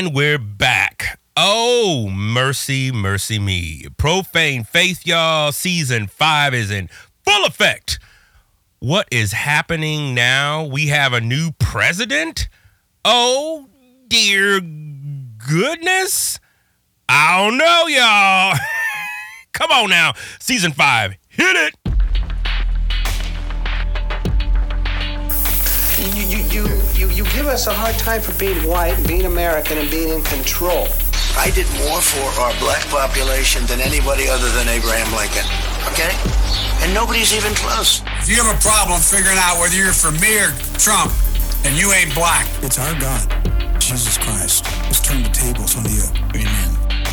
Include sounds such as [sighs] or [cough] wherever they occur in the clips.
And we're back. Oh, mercy, mercy me. Profane Faith, y'all. Season five is in full effect. What is happening now? We have a new president? Oh, dear goodness. I don't know, y'all. [laughs] Come on now. Season five. Hit it. Give us a hard time for being white and being American and being in control. I did more for our black population than anybody other than Abraham Lincoln. Okay? And nobody's even close. If you have a problem figuring out whether you're for me or Trump, and you ain't black. It's our God, Jesus Christ, has turned the tables on you. Amen.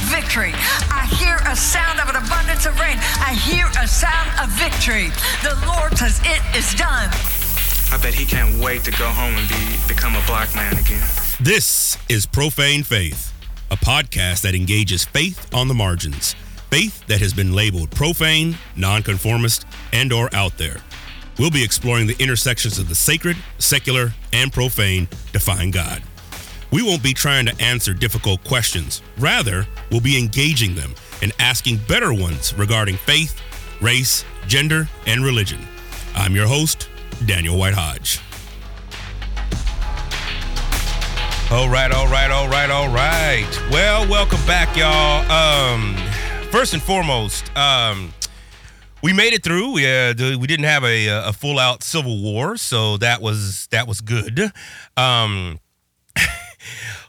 Victory. I hear a sound of an abundance of rain. I hear a sound of victory. The Lord says it is done. I bet he can't wait to go home and be become a black man again. This is Profane Faith, a podcast that engages faith on the margins. Faith that has been labeled profane, nonconformist, and or out there. We'll be exploring the intersections of the sacred, secular, and profane to find God. We won't be trying to answer difficult questions. Rather, we'll be engaging them and asking better ones regarding faith, race, gender, and religion. I'm your host, Daniel White Hodge. All right, all right, all right, all right. Well, welcome back, y'all. Um, first and foremost, um, we made it through. We uh, we didn't have a, a full out civil war, so that was that was good. Um, [laughs]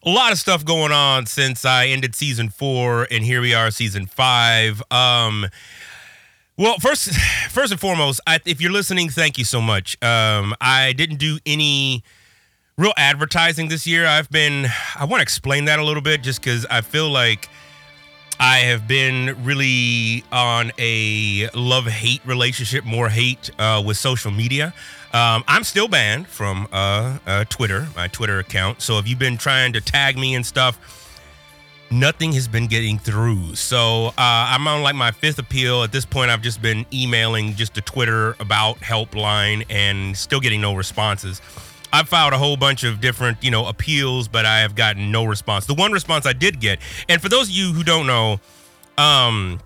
a lot of stuff going on since I ended season four, and here we are, season five. Um, well, first, [sighs] first and foremost, I, if you're listening, thank you so much. Um, I didn't do any real advertising this year. I've been, I want to explain that a little bit, just because I feel like I have been really on a love hate relationship, more hate uh, with social media. Um, I'm still banned from uh, uh, Twitter, my Twitter account. So if you've been trying to tag me and stuff, nothing has been getting through. So uh, I'm on like my fifth appeal. At this point, I've just been emailing just to Twitter about helpline and still getting no responses. I've filed a whole bunch of different, you know, appeals, but I have gotten no response. The one response I did get, and for those of you who don't know, um,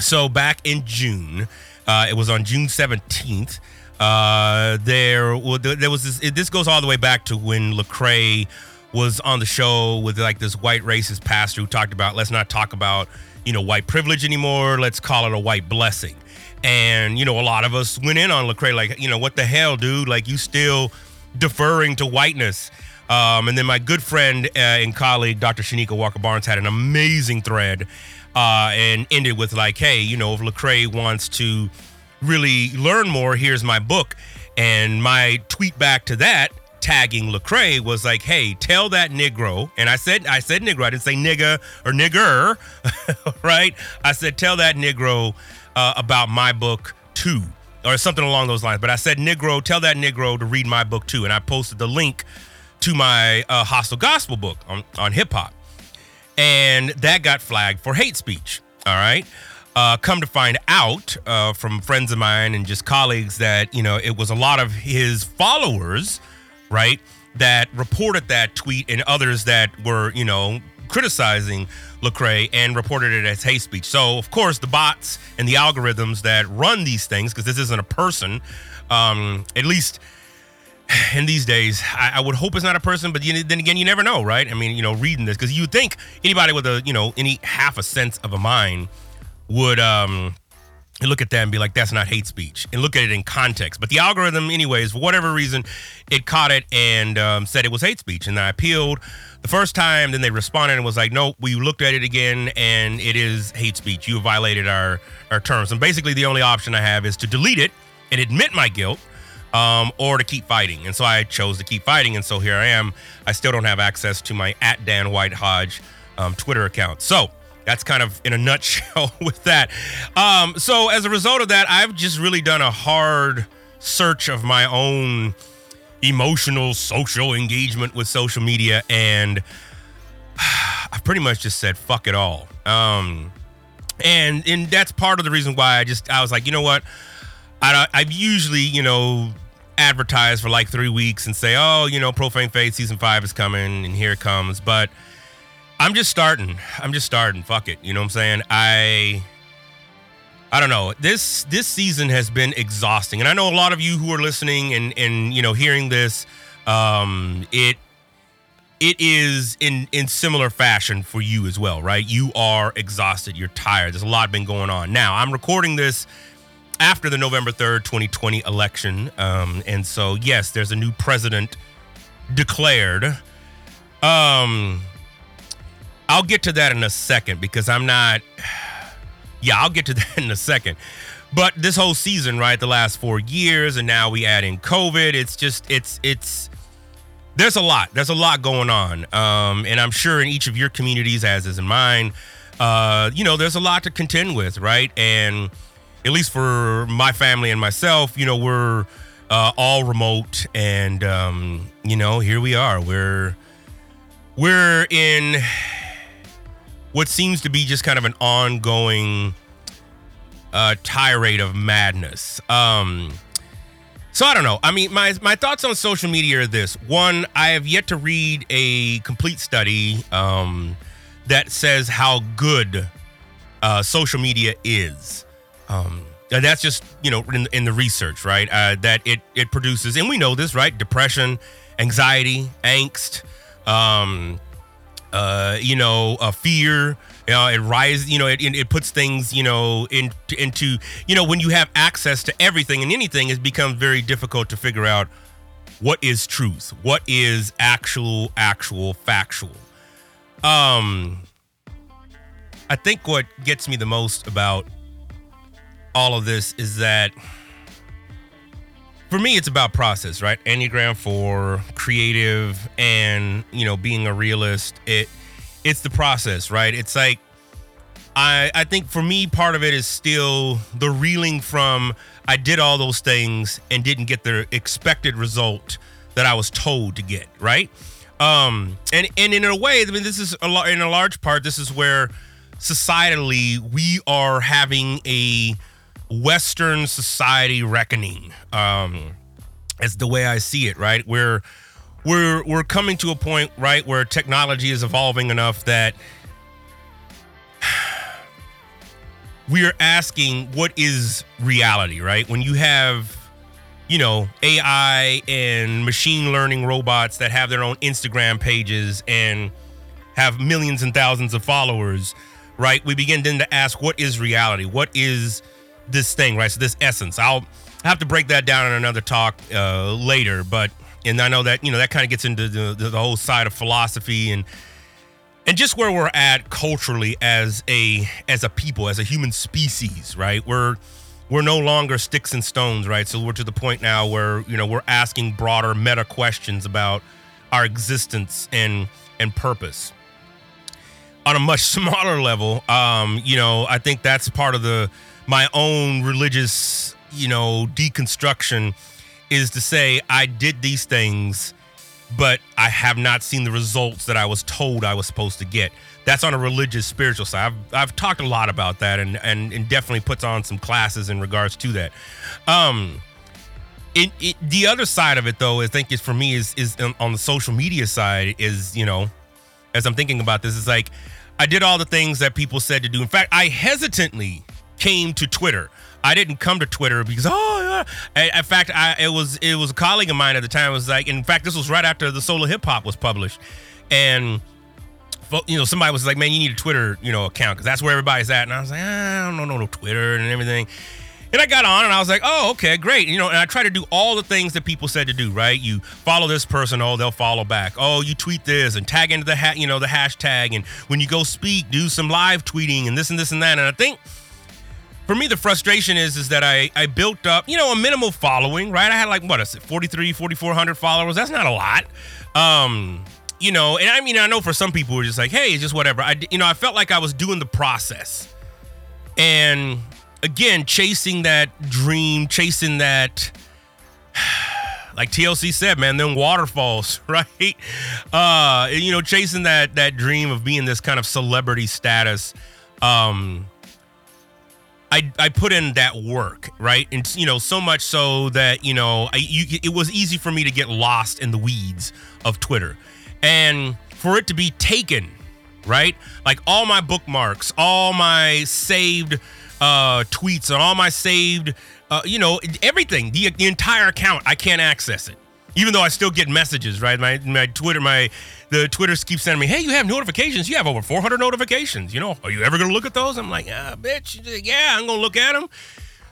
so back in June, uh, it was on June 17th. Uh, there, well, there was this. It, this goes all the way back to when Lecrae was on the show with like this white racist pastor who talked about let's not talk about you know white privilege anymore. Let's call it a white blessing. And you know, a lot of us went in on Lecrae like, you know, what the hell, dude? Like, you still deferring to whiteness. Um, and then my good friend uh, and colleague, Dr. Chanequa Walker Barnes, had an amazing thread uh, and ended with like, "Hey, you know, if Lecrae wants to really learn more, here's my book." And my tweet back to that, tagging Lecrae, was like, "Hey, tell that Negro." And I said, I said Negro. I didn't say nigga or nigger, [laughs] right? I said, tell that Negro uh, about my book too or something along those lines. But I said, Negro, tell that Negro to read my book too. And I posted the link to my uh, hostile gospel book on, on hip hop. And that got flagged for hate speech. All right. Uh, come to find out uh, from friends of mine and just colleagues that, you know, it was a lot of his followers, right, that reported that tweet and others that were, you know, criticizing Lecrae and reported it as hate speech. So, of course, the bots and the algorithms that run these things, because this isn't a person, um, at least [sighs] in these days, I, I, would hope it's not a person, but you, then again, you never know, right? I mean, you know, reading this, because you think anybody with a, you know, any half a sense of a mind would um, look at that and be like, that's not hate speech, and look at it in context. But the algorithm, anyways, for whatever reason, it caught it and um, said it was hate speech. And I appealed the first time, then they responded and was like, nope, we looked at it again and it is hate speech. You violated our, our terms. And basically, the only option I have is to delete it and admit my guilt. Um, or to keep fighting. And so I chose to keep fighting. And so here I am. I still don't have access to my at Dan White Hodge um, Twitter account. So that's kind of in a nutshell [laughs] with that. Um, so as a result of that, I've just really done a hard search of my own emotional social engagement with social media and [sighs] I've pretty much just said fuck it all. Um, and and that's part of the reason why I just I was like, you know what? I I've usually, you know, advertise for like 3 weeks and say, "Oh, you know, Profane Faith season 5 is coming and here it comes." But I'm just starting. I'm just starting. Fuck it. You know what I'm saying? I I don't know. This this season has been exhausting. And I know a lot of you who are listening and and you know hearing this um it it is in in similar fashion for you as well, right? You are exhausted, you're tired. There's a lot been going on. Now, I'm recording this after the November 3rd, 2020 election. Um, and so, yes, there's a new president declared. Um, I'll get to that in a second because I'm not. [sighs] Yeah, I'll get to [laughs] that in a second. But this whole season, right, the last four years, and now we add in COVID. It's just, it's, it's, there's a lot. There's a lot going on. Um, and I'm sure in each of your communities, as is in mine, uh, you know, there's a lot to contend with, right? And at least for my family and myself, you know, we're uh, all remote, and um, you know, here we are. We're we're in what seems to be just kind of an ongoing uh, tirade of madness. Um, so I don't know. I mean, my my thoughts on social media are this: one, I have yet to read a complete study um, that says how good uh, social media is. Um, and that's just you know in, in the research, right? Uh, that it it produces, and we know this, right? Depression, anxiety, angst, um, uh, you know, a fear. You know, it rises. You know, it, it puts things. You know, in, into you know when you have access to everything and anything, it becomes very difficult to figure out what is truth, what is actual, actual, factual. Um, I think what gets me the most about all of this is that Four me it's about process right? Enneagram for creative and you know being a realist it it's the process right? It's like i i think for me part of it is still the reeling from i did all those things and didn't get the expected result that i was told to get right? Um and and in a way i mean this is a lot in a large part this is where societally we are having a Western society reckoning. Um, it's the way I see it, right? We're we're we're coming to a point, right, where technology is evolving enough that [sighs] we are asking what is reality, right? When you have you know, AI and machine learning robots that have their own Instagram pages and have millions and thousands of followers, right? We begin then to ask what is reality? What is this thing, right? So this essence. I'll have to break that down in another talk uh, later, but and I know that you know that kind of gets into the, the, whole side of philosophy and and just where we're at culturally as a as a people, as a human species, right? We're we're no longer sticks and stones, right? So we're to the point now where you know we're asking broader meta questions about our existence and and purpose. On a much [laughs] smaller level, um, you know, I think that's part of the my own religious, you know, deconstruction is to say I did these things, but I have not seen the results that I was told I was supposed to get. That's on a religious, spiritual side. I've, I've talked a lot about that and, and, and definitely puts on some classes in regards to that. Um, it, it, the other side of it, though, I think is for me is is on the social media side is you know, as I'm thinking about this, is like I did all the things that people said to do. In fact, I hesitantly came to Twitter. I didn't come to Twitter because oh yeah. In fact, I it was it was a colleague of mine at the time was like. In fact, this was right after the Soul of Hip Hop was published, and you know somebody was like, "Man, you need a Twitter you know account because that's where everybody's at." And I was like, ah, "I don't know no Twitter and everything." And I got on and I was like, oh, okay, great. You know, and I try to do all the things that people said to do, right? You follow this person, oh, they'll follow back. Oh, you tweet this and tag into the hat, you know, the hashtag. And when you go speak, do some live tweeting and this and this and that. And I think for me the frustration is is that I I built up you know a minimal following right? I had like what is it 43 4400 followers? That's not a lot. Um you know and I mean I know for some people were just like hey it's just whatever. I you know I felt like I was doing the process. And again chasing that dream chasing that [sighs] like TLC said, man, then waterfalls, [laughs] right? Uh, you know, chasing that that dream of being this kind of celebrity status. Um, I, I put in that work, right? And you know, so much so that you know, I, you, it was easy for me to get lost in the weeds of Twitter, and for it to be taken right? Like all my bookmarks, all my saved uh, tweets, and all my saved, uh, you know, everything, the, the entire account, I can't access it. Even though I still get messages, right? My my Twitter, my the Twitter keeps sending me, "Hey, you have notifications. You have over 400 notifications. You know, are you ever gonna look at those?" I'm like, "Ah, bitch, yeah, I'm gonna look at them.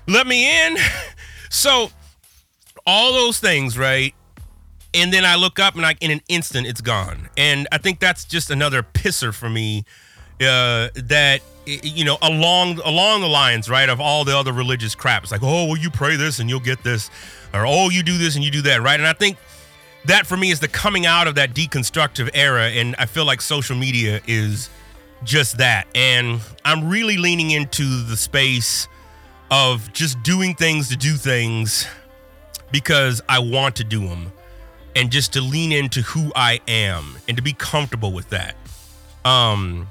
Let me in." [laughs] so, all those things, right? And then I look up, and like in an instant, it's gone. And I think that's just another pisser for me. Uh, that you know, along along the lines, right, of all the other religious crap. It's like, oh, well, you pray this and you'll get this or oh, you do this and you do that, right? And I think that for me is the coming out of that deconstructive era. And I feel like social media is just that. And I'm really leaning into the space of just doing things to do things because I want to do them and just to lean into who I am and to be comfortable with that. Um,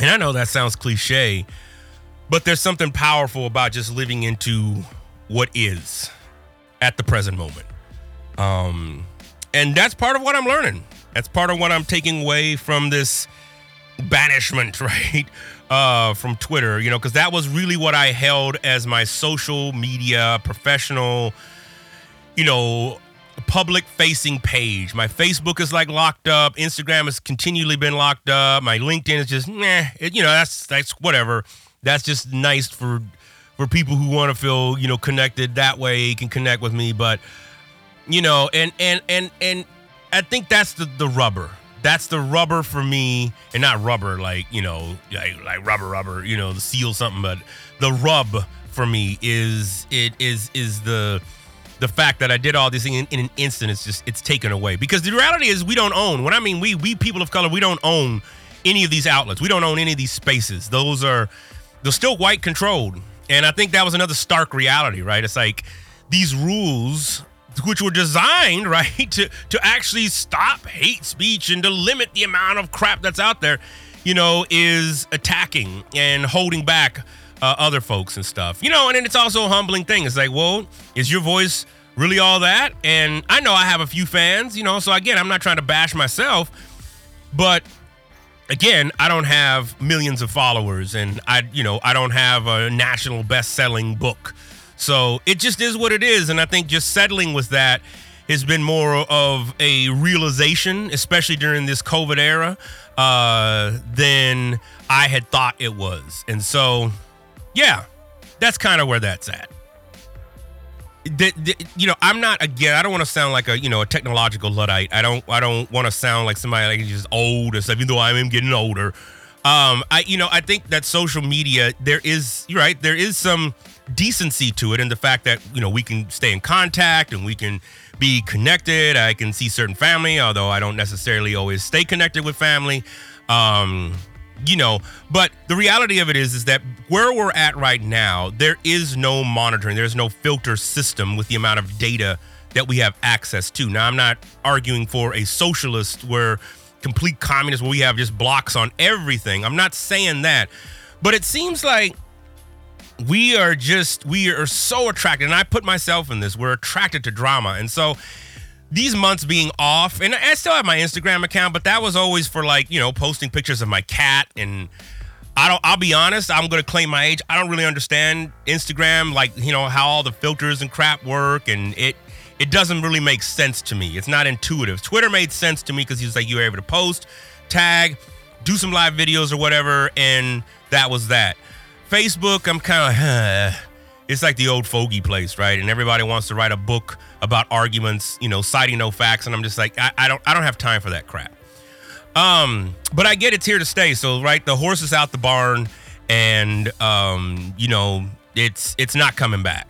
and I know that sounds cliche, but there's something powerful about just living into what is at the present moment. Um, and that's part of what I'm learning. That's part of what I'm taking away from this banishment, [laughs] right? Uh, from Twitter, you know, because that was really what I held as my social media professional, you know, public facing page. My Facebook is like locked up. Instagram has continually been locked up. My LinkedIn is just, it, you know, that's that's whatever. That's just nice for for people who want to feel you know connected that way can connect with me but you know and and and and i think that's the the rubber that's the rubber for me and not rubber like you know like, like rubber rubber you know the seal something but the rub for me is it is is the the fact that I did all this in, in, an instant it's just it's taken away. Because the reality is we don't own what I mean we we people of color we don't own any of these outlets. We don't own any of these spaces. Those are they're still white controlled. And I think that was another stark reality, right? It's like these rules which were designed, [laughs] right, to to actually stop hate speech and to limit the amount of crap that's out there, you know, is attacking and holding back uh, other folks and stuff. You know, and then it's also a humbling thing. It's like, well, is your voice really all that? And I know I have a few fans, you know, so again, I'm not trying to bash myself, but again, I don't have millions of followers and I, you know, I don't have a national best-selling book. So it just is what it is. And I think just settling with that has been more of a realization, especially during this COVID era, uh, than I had thought it was. And so, yeah, that's kind of where that's at the, the, you know, I'm not again. I don't want to sound like a you know a technological luddite. I don't. I don't want to sound like somebody like just old or stuff. Even though I am getting older, um, I you know I think that social media there is you're right. There is some decency to it, and the fact that you know we can stay in contact and we can be connected. I can see certain family, although I don't necessarily always stay connected with family. Um, you know but the reality of it is is that where we're at right now there is no monitoring there's no filter system with the amount of data that we have access to. Now i'm not arguing for a socialist where complete communist where we have just blocks on everything. I'm not saying that. But it seems like we are just we are so attracted and i put myself in this we're attracted to drama. And so these months being off, and I still have my Instagram account, but that was always for like, you know, posting pictures of my cat and I don't I'll be honest, I'm gonna claim my age. I don't really understand Instagram, like, you know, how all the filters and crap work, and it it doesn't really make sense to me. It's not intuitive. Twitter made sense to me because he was like you were able to post, tag, do some live videos or whatever, and that was that. Facebook, I'm kind of [sighs] huh, eh, it's like the old fogey place, right? And everybody wants to write a book about arguments, you know, citing no facts, and I'm just like, I, I don't, I don't have time for that crap. Um, but I get it's here to stay. So, right, the horse is out the barn, and um, you know, it's it's not coming back.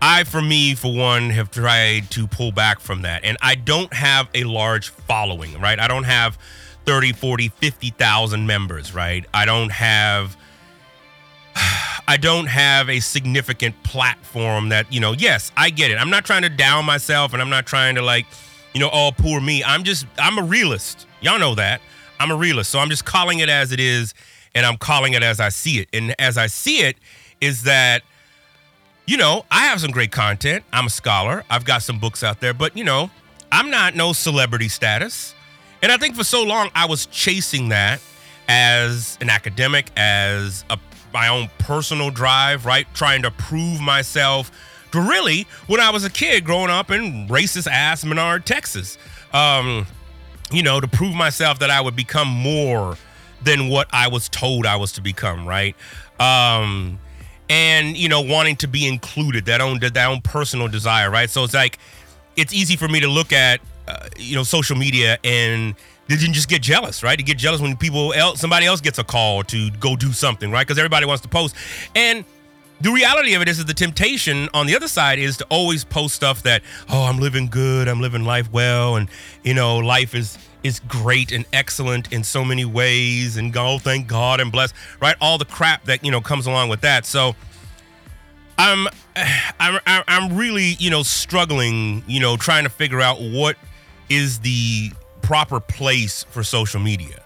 I, for me, for one, have tried to pull back from that. And I don't have a large following, right? I don't have 30, 40, 50,000 members, right? I don't have [sighs] I don't have a significant platform that, you know, yes, I get it. I'm not trying to down myself and I'm not trying to like, you know, oh, poor me. I'm just, I'm a realist. Y'all know that. I'm a realist. So I'm just calling it as it is and I'm calling it as I see it. And as I see it, is that, you know, I have some great content. I'm a scholar. I've got some books out there, but, you know, I'm not no celebrity status. And I think for so long I was chasing that as an academic, as a my own personal drive, right? Trying to prove myself to really when I was a kid growing up in racist ass Menard, Texas. Um, you know, to prove myself that I would become more than what I was told I was to become, right? Um, and you know, wanting to be included, that own that own personal desire, right? So it's like it's easy for me to look at uh, you know social media and you just get jealous, right? You get jealous when people else, somebody else gets a call to go do something, right? Because everybody wants to post. And the reality of it is, is the temptation on the other side is to always post stuff that, oh, I'm living good, I'm living life well, and you know, life is is great and excellent in so many ways, and oh, thank God and bless, right? All the crap that you know comes along with that. So. I'm, [sighs] I'm, I'm really, you know, struggling, you know, trying to figure out what is the proper place for social media.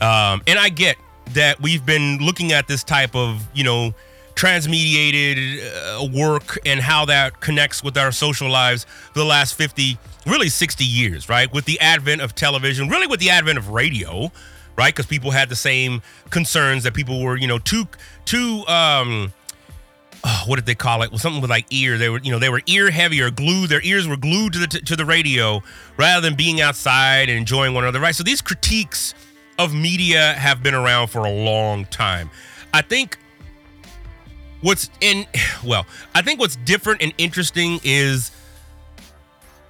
Um, and I get that we've been looking at this type of, you know, transmediated uh, work and how that connects with our social lives for the last 50, really 60 years, right? With the advent of television, really with the advent of radio, right? Because people had the same concerns that people were, you know, too, too, um, oh, what did they call it? Well, something with like ear. They were, you know, they were ear heavy or glued. Their ears were glued to the to the radio rather than being outside and enjoying one another. Right. So these critiques of media have been around for a long time. I think what's in [sighs] well, I think what's different and interesting is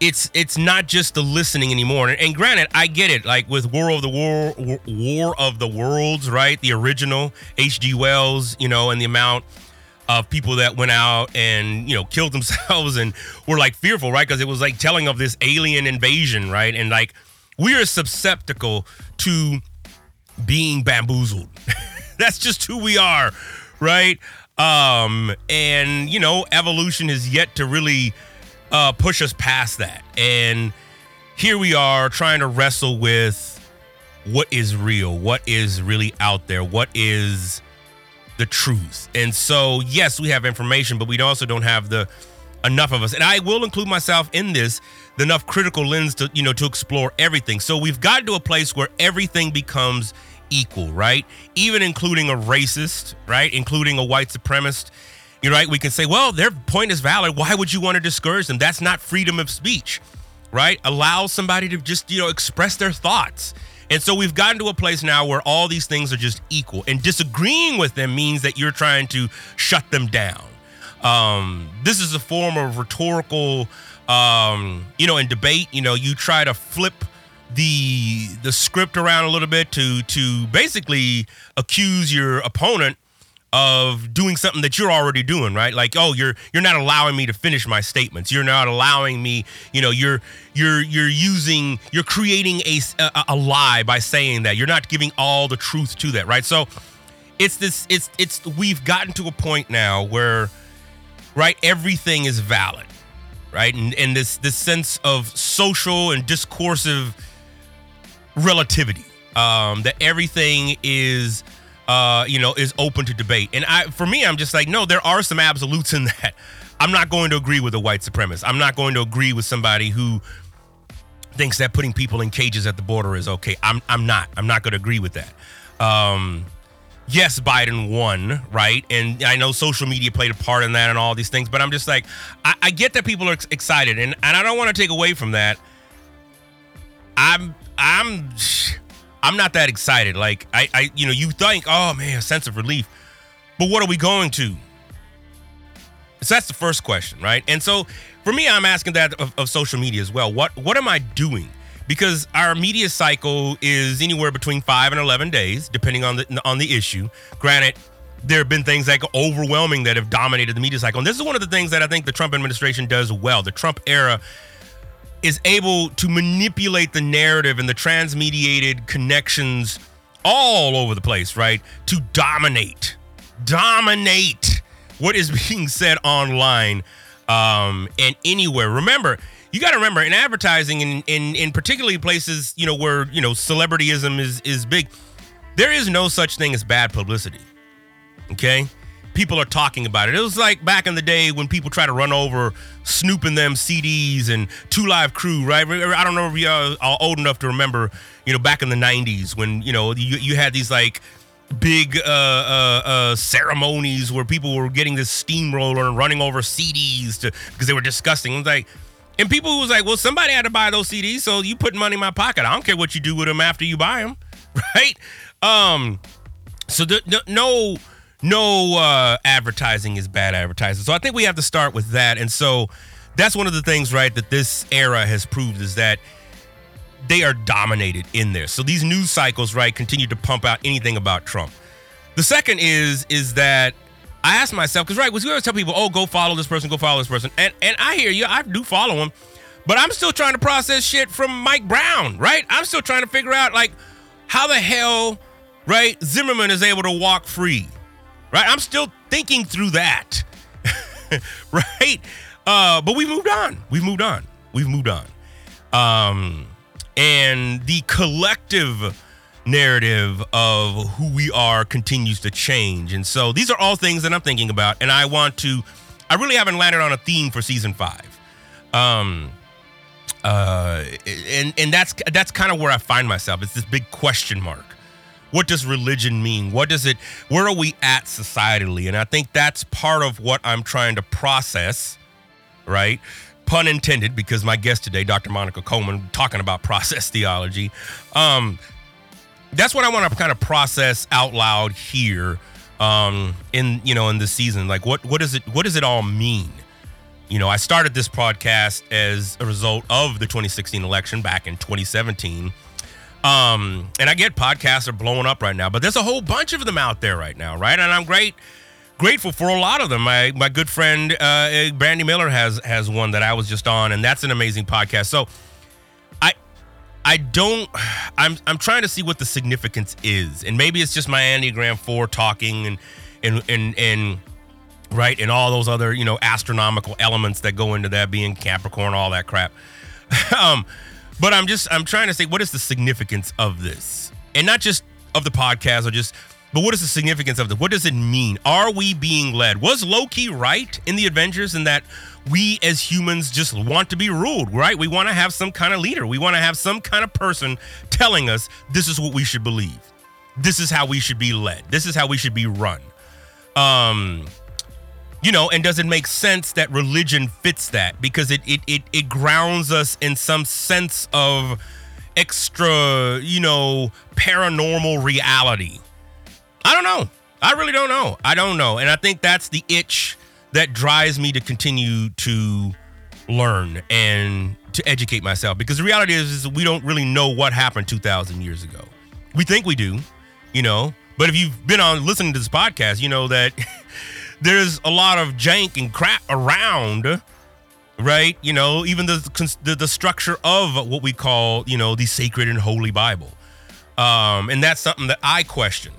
it's it's not just the listening anymore. And, and, granted, I get it. Like with War of the War, War of the Worlds, right? The original H.G. Wells, you know, and the amount of people that went out and you know [laughs] killed themselves and were like fearful, right? Because it was like telling of this alien invasion, right? And like we are susceptible to being bamboozled. [laughs] That's just who we are, right? Um, and you know, evolution has yet to really uh, push us past that. And here we are trying to wrestle with what is real, what is really out there, what is the truth. And so, yes, we have information, but we also don't have the enough of us. And I will include myself in this, the enough critical lens to, you know, to explore everything. So we've gotten to a place where everything becomes equal, right? Even including a racist, right? Including a white supremacist. You're right. We can say, well, their point is valid. Why would you want to discourage them? That's not freedom of speech, right? Allow somebody to just, you know, express their thoughts and so we've gotten to a place now where all these things are just equal, and disagreeing with them means that you're trying to shut them down. Um, this is a form of rhetorical, um, you know, in debate. You know, you try to flip the the script around a little bit to to basically accuse your opponent of doing something that you're already doing, right? Like, oh, you're you're not allowing me to finish my statements. You're not allowing me, you know, you're you're you're using you're creating a a, a lie by saying that. You're not giving all the truth to that, right? So it's this it's it's we've gotten to a point now where right everything is valid, right? And and this this sense of social and discursive relativity um that everything is uh, you know, is open to debate. And I, for me, I'm just like, no, there are some absolutes in [laughs] that. I'm not going to agree with a white supremacist. I'm not going to agree with somebody who thinks that putting people in cages at the border is okay. I'm, I'm not. I'm not going to agree with that. Um, yes, Biden won, right? And I know social media played a part in that and all these things, but I'm just like, I, I get that people are excited, and, and I don't want to take away from that. I'm, I'm I'm not that excited. Like I, I, you know, you think, oh man, a sense of relief. But what are we going to? So that's the first question, right? And so for me, I'm asking that of, of social media as well. What what am I doing? Because our media cycle is anywhere between five and eleven days, depending on the on the issue. Granted, there have been things like overwhelming that have dominated the media cycle. And this is one of the things that I think the Trump administration does well. The Trump era is able to manipulate the narrative and the transmediated connections all over the place, right? To dominate, dominate what is [laughs] being said online um, and anywhere. Remember, you got to remember in advertising and in, in particularly places, you know, where, you know, celebrityism is, is big, there is no such thing as bad publicity. Okay. People are talking about it. It was like back in the day when people try to run over snooping them CDs and Two Live Crew, right? I don't know if y'all are old enough to remember, you know, back in the 90s when, you know, you, you had these like big uh, uh, uh, ceremonies where people were getting this steamroller and running over CDs to because they were disgusting. It was like, and people was like, well, somebody had to buy those CDs, so you put money in my pocket. I don't care what you do with them after you buy them, [laughs] right? Um, so the, the, no no uh, advertising is bad advertising. So I think we have to start with that. And so that's one of the things, right, that this era has proved is that they are dominated in there. So these news cycles, right, continue to pump out anything about Trump. The second is is that I ask myself, because right, we always tell people, oh, go follow this person, go follow this person. And and I hear you, I do follow him, but I'm still trying to process shit from Mike Brown, right? I'm still trying to figure out like how the hell, right, Zimmerman is able to walk free right? I'm still thinking through that, [laughs] right? Uh, but we moved on. We've moved on. We've moved on. Um, and the collective narrative of who we are continues to change. And so these are all things that I'm thinking about. And I want to, I really haven't landed on a theme for season five. Um, uh, and and that's that's kind of where I find myself. It's this big question mark what does religion mean? What does it, where are we at societally? And I think that's part of what I'm trying to process, right? Pun intended, because my guest today, Dr. Monica Coleman, talking about [laughs] process theology. Um, that's what I want to kind of process out loud here um, in you know in this season. Like, what what does it what does it all mean? You know, I started this podcast as a result of the 2016 election back in 2017 um, and I get podcasts are blowing up right now, but there's a whole bunch of them out there right now, right? And I'm great grateful for a lot of them. My my good friend uh, Brandi Miller has has one that I was just on, and that's an amazing podcast. So I I don't [sighs] I'm I'm trying to see what the significance is, and maybe it's just my Enneagram Four talking and and and and right and all those other you know astronomical elements that go into that being Capricorn, all that crap. [laughs] um, but I'm just I'm trying to say what is the significance of this, and not just of the podcast or just, but what is the significance of this? What does it mean? Are we being led? Was Loki right in the Avengers in that we as humans just want to be ruled, right? We want to have some kind of leader. We want to have some kind of person telling us this is what we should believe. This is how we should be led. This is how we should be run. Um, you know and does it make sense that religion fits that? Because it it it, it grounds us in some sense of extra you know paranormal reality. I don't know. I really don't know. I don't know. And i think that's the itch that drives me to continue to learn and to educate myself. Because the reality is, is we don't really know what happened 2000 years ago. We think we do you know? But if you've been on listening to this podcast you know that [laughs] there's a lot of jank and crap around right? You know even the, the, the structure of what we call you know the sacred and holy bible. Um and that's something that i question.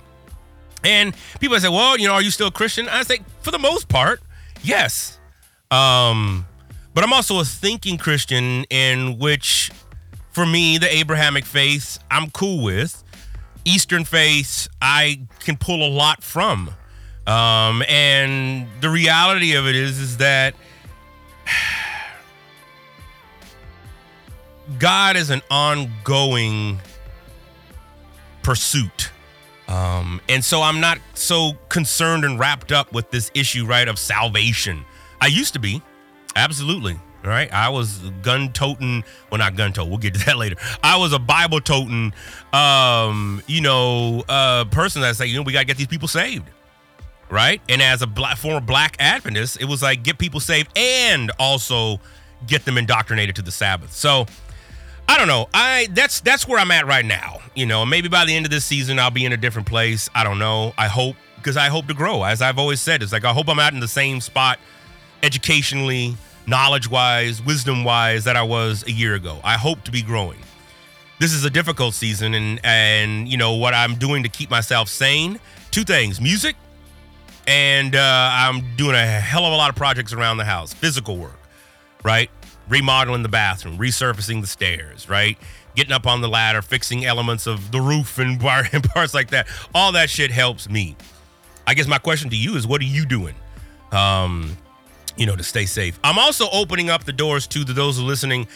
And people say well you know are you still a christian? I say for the most part yes. Um but i'm also a thinking christian in which for me the abrahamic faith i'm cool with. Eastern faith i can pull a lot from um, and the reality of it is, is that God is an ongoing pursuit. Um, and so I'm not so concerned and wrapped up with this issue, right, of salvation. I used to be, absolutely. Right, I was gun toting. Well, not gun tote. We'll get to that [laughs] later. I was a Bible toting, um, you know, uh, person that's like, you know, we gotta get these people saved right? And as a black, former black Adventist, it was like get people saved and also get them indoctrinated to the Sabbath. So I don't know. I that's that's where I'm at right now. You know, maybe by the end of this season I'll be in a different place. I don't know. I hope because I hope to grow. As I've always said, it's like I hope I'm out in the same spot educationally, knowledge-wise, wisdom-wise that I was a year ago. I hope to be growing. This is a difficult season and and you know what I'm doing to keep myself sane. Two things: music and uh, I'm doing a hell of a lot of projects around the house, physical work, right? Remodeling the bathroom, resurfacing the stairs, right? Getting up on the ladder, fixing elements of the roof and, [laughs] bar- and parts like that. All that shit helps me. I guess my question to you is, what are you doing? Um, you know, to stay safe. I'm also opening up the doors to those who are listening.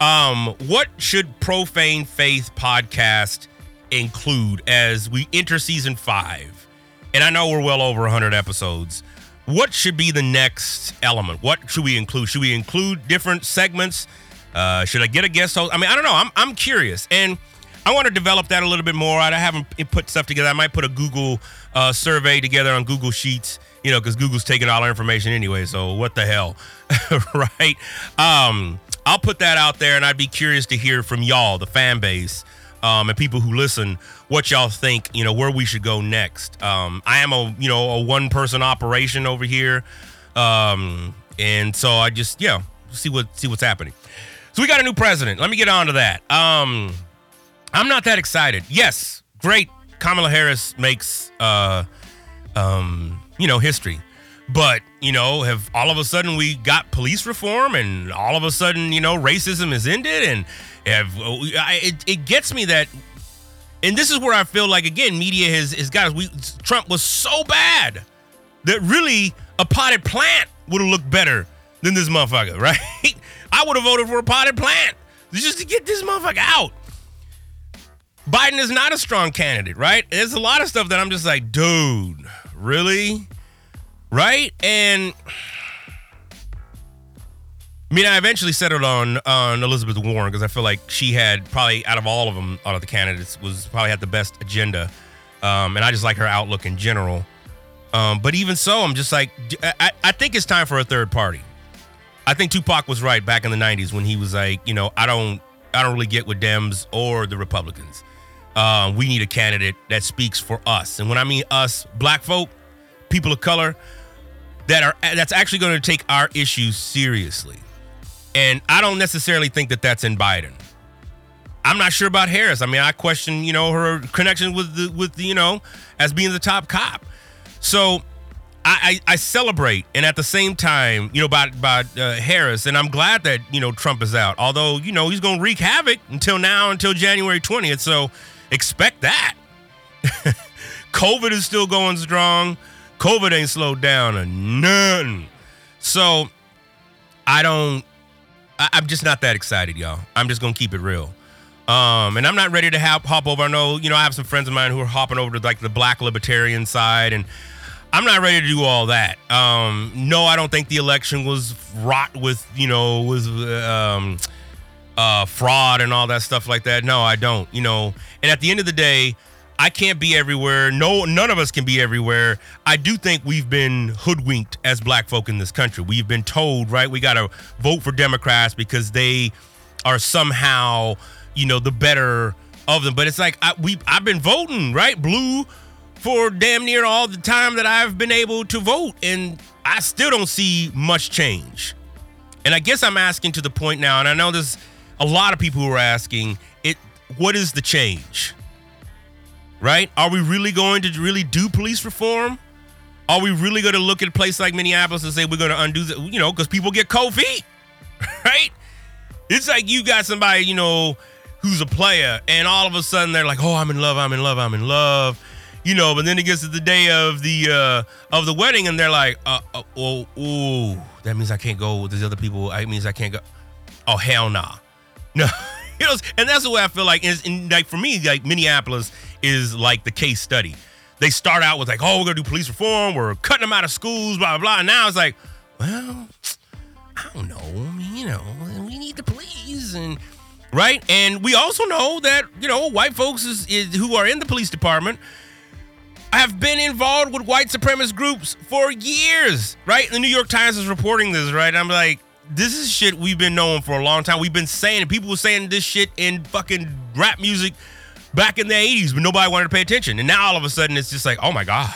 Um, what should Profane Faith podcast include as we enter season five? And I know we're well over 100 episodes. What should be the next element? What should we include? Should we include different segments? Uh, should I get a guest host? I mean, I don't know. I'm, I'm curious. And I want to develop that a little bit more. I haven't put stuff together. I might put a Google uh, survey together on Google Sheets, you know, because Google's taking all our information anyway. So what the hell, [laughs] right? Um, I'll put that out there, and I'd be curious to hear from y'all, the fan base, um, and people who listen, what y'all think. You know, where we should go next. Um, I am a you know a one person operation over here, um, and so I just yeah see what see what's happening. So we got a new president. Let me get on to that. Um, I'm not that excited. Yes, great. Kamala Harris makes uh um you know history. But, you know, have all of a sudden we got police reform and all of a sudden, you know, racism is ended and have it, it gets me that and this is where I feel like again media has has got us we Trump was so bad that really a potted plant would have looked better than this motherfucker, [laughs] right? I would have voted for a potted plant just to get this motherfucker out. Biden is not a strong candidate, right? There's a lot of stuff that I'm just like, dude, really? Right? And I mean, I eventually settled on on Elizabeth Warren because I feel like she had probably out of all of them, out of the candidates, was probably had the best agenda, um, and I just like her outlook in general. Um, but even so, I'm just like, I, I think it's time for a third party. I think Tupac was right back in the '90s when he was like, you know, I don't, I don't really get with Dems or the Republicans. Uh, we need a candidate that speaks for us, and when I mean us, black folk, people of color, that are that's actually going to take our issues seriously. And I don't necessarily think that that's in Biden. I'm not sure about Harris. I mean, I question, you know, her connection with the with the, you know, as being the top cop. So I, I, I celebrate, and at the same time, you know, by about uh, Harris, and I'm glad that you know Trump is out. Although you know he's going to wreak havoc until now, until January 20th. So expect that. [laughs] COVID is still going strong. COVID ain't slowed down or none. So I don't. I, I'm just not that excited, y'all. I'm just gonna keep it real. Um, and I'm not ready to hop, hop over. I know, you know, I have some friends of mine who are hopping over to like the black libertarian side, and I'm not ready to do all that. Um, no, I don't think the election was wrought with, you know, was um, uh, fraud and all that stuff like that. No, I don't. You know, and at the end of the day, I can't be everywhere. No, none of us can be everywhere. I do think we've been hoodwinked as black folk in this country. We've been told, right, we got to vote for Democrats because they are somehow, you know, the better of them. But it's like I, we I've been voting, right, blue for damn near all the time that I've been able to vote, and I still don't see much change. And I guess I'm asking to the point now, and I know there's a lot of people who are asking it. What is the change? Right? Are we really going to really do police reform? Are we really going to look at a place like Minneapolis and say we're going to undo that? You know, because people get cold feet, [laughs] right? It's like you got somebody, you know, who's a player, and all of a sudden they're like, "Oh, I'm in love, I'm in love, I'm in love," you know. But then it gets to the day of the uh of the wedding, and they're like, "Uh, uh oh, that means I can't go with these other people. It means I can't go." Oh hell nah, [laughs] no. you know, and that's the way I feel like. Is like for me, like Minneapolis is like the case study. They start out with like, oh, we're gonna do police reform, we're cutting them out of schools, blah blah blah. And now it's like, well, I don't know. I mean, you know, we need the police and right. And we also know that you know white folks is, is who are in the police department have been involved with white supremacist groups for years, right? The New York Times is reporting this, right? I'm like, this is shit we've been knowing for a long time. We've been saying it. People were saying this shit in fucking rap music back in the 80s, but nobody wanted to pay attention. And now all of a sudden it's just like, oh my God,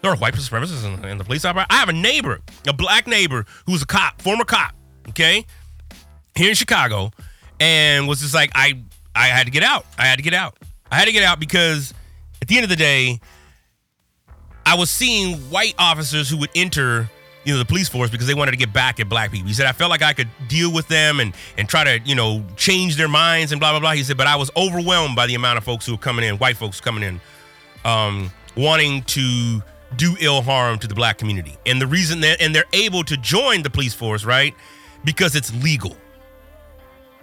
there are white supremacists in, in the police operations. I have a neighbor, a black neighbor who's a cop, former cop, okay, here in Chicago, and was just like, I, I had to get out. I had to get out. I had to get out because at the end of the day, I was seeing white officers who would enter you know the police force because they wanted to get back at black people. He said I felt like I could deal with them and and try to you know change their minds and blah blah blah. He said, but I was overwhelmed by the amount of folks who were coming in, white folks coming in, um, wanting to do ill harm to the black community. And the reason that and they're able to join the police force, right? Because it's legal.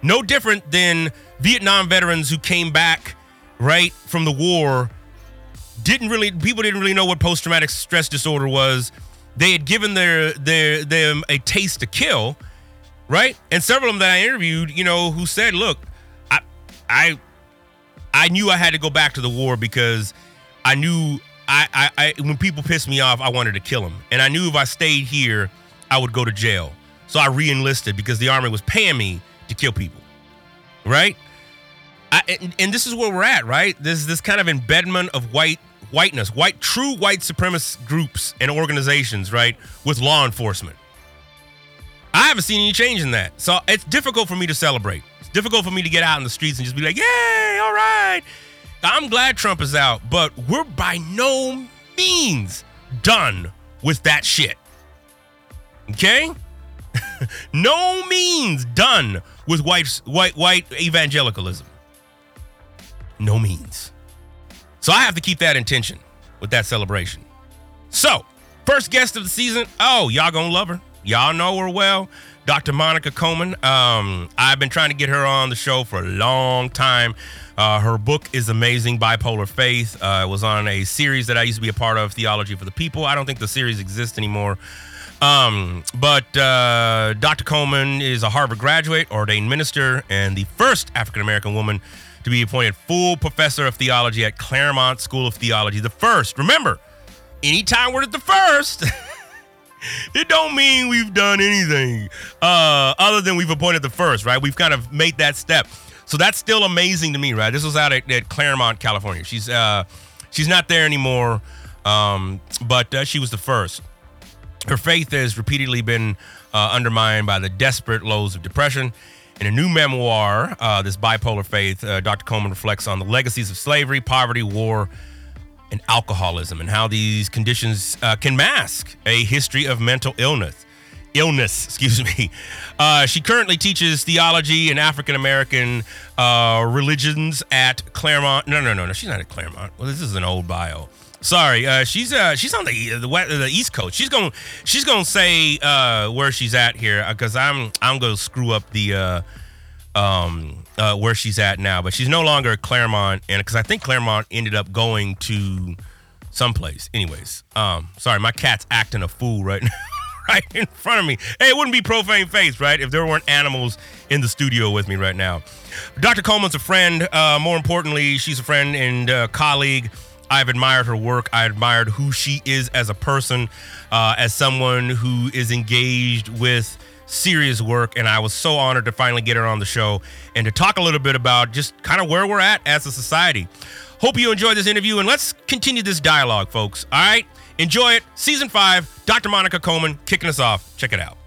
No different than Vietnam veterans who came back, right, from the war didn't really people didn't really know what post traumatic stress disorder was. They had given their their them a taste to kill, right? And several of them that I interviewed, you know, who said, "Look, I I I knew I had to go back to the war because I knew I, I, I when people pissed me off, I wanted to kill them, and I knew if I stayed here, I would go to jail. So I re-enlisted because the army was paying me to kill people, right? I, and, and this is where we're at, right? This is this kind of embedment of white whiteness, white true white supremacist groups and organizations, right, with law enforcement. I haven't seen any change in that, so it's difficult for me to celebrate. It's difficult for me to get out in the streets and just be like, "Yay, all right." I'm glad Trump is out, but we're by no means done with that shit. Okay? [laughs] no means done with white white white evangelicalism. No means. So I have to keep that intention with that celebration. So, first guest of the season. Oh, y'all gonna love her. Y'all know her well. Dr. Monica Coleman. Um, I've been trying to get her on the show for a long time. Uh, her book is amazing, Bipolar Faith. Uh, it was on a series that I used to be a part of, Theology for the People. I don't think the series exists anymore. Um, but uh, Dr. Coleman is a Harvard graduate, ordained minister, and the first African American woman to be appointed full professor of theology at Claremont School of Theology. The first. Remember, anytime we're at the first, [laughs] it don't mean we've done anything uh, other than we've appointed the first, right? We've kind of made that step. So that's still amazing to me, right? This was out at, at Claremont, California. She's uh, she's not there anymore, um, but uh, she was the first. Her faith has repeatedly been uh, undermined by the desperate lows of depression. In a new memoir, uh, this bipolar faith, uh, Dr. Coleman reflects on the legacies of slavery, poverty, war, and alcoholism, and how these conditions uh, can mask a history of mental illness. Illness, [laughs] excuse me. Uh, she currently teaches theology and African American uh, religions at Claremont. No, no, no, no. She's not at Claremont. Well, this is an old bio. Sorry, uh, she's uh, she's on the the west, the East Coast. She's gonna she's gonna say uh, where she's at here because I'm I'm gonna screw up the uh, um, uh, where she's at now. But she's no longer at Claremont, and because I think Claremont ended up going to someplace. Anyways, um, sorry, my cat's acting a fool right now. [laughs] right in front of me. Hey, it wouldn't be Profane Faith, right? If there weren't animals in the studio with me right now. Dr. Coleman's a friend. Uh, more importantly, she's a friend and uh, colleague. I've admired her work. I admired who she is as a person, uh, as someone who is engaged with serious work. And I was so honored to finally get her on the show and to talk a little bit about just kind of where we're at as a society. Hope you enjoyed this interview and let's continue this dialogue, folks. All right? Enjoy it. Season five, Dr. Monica Coleman kicking us off. Check it out.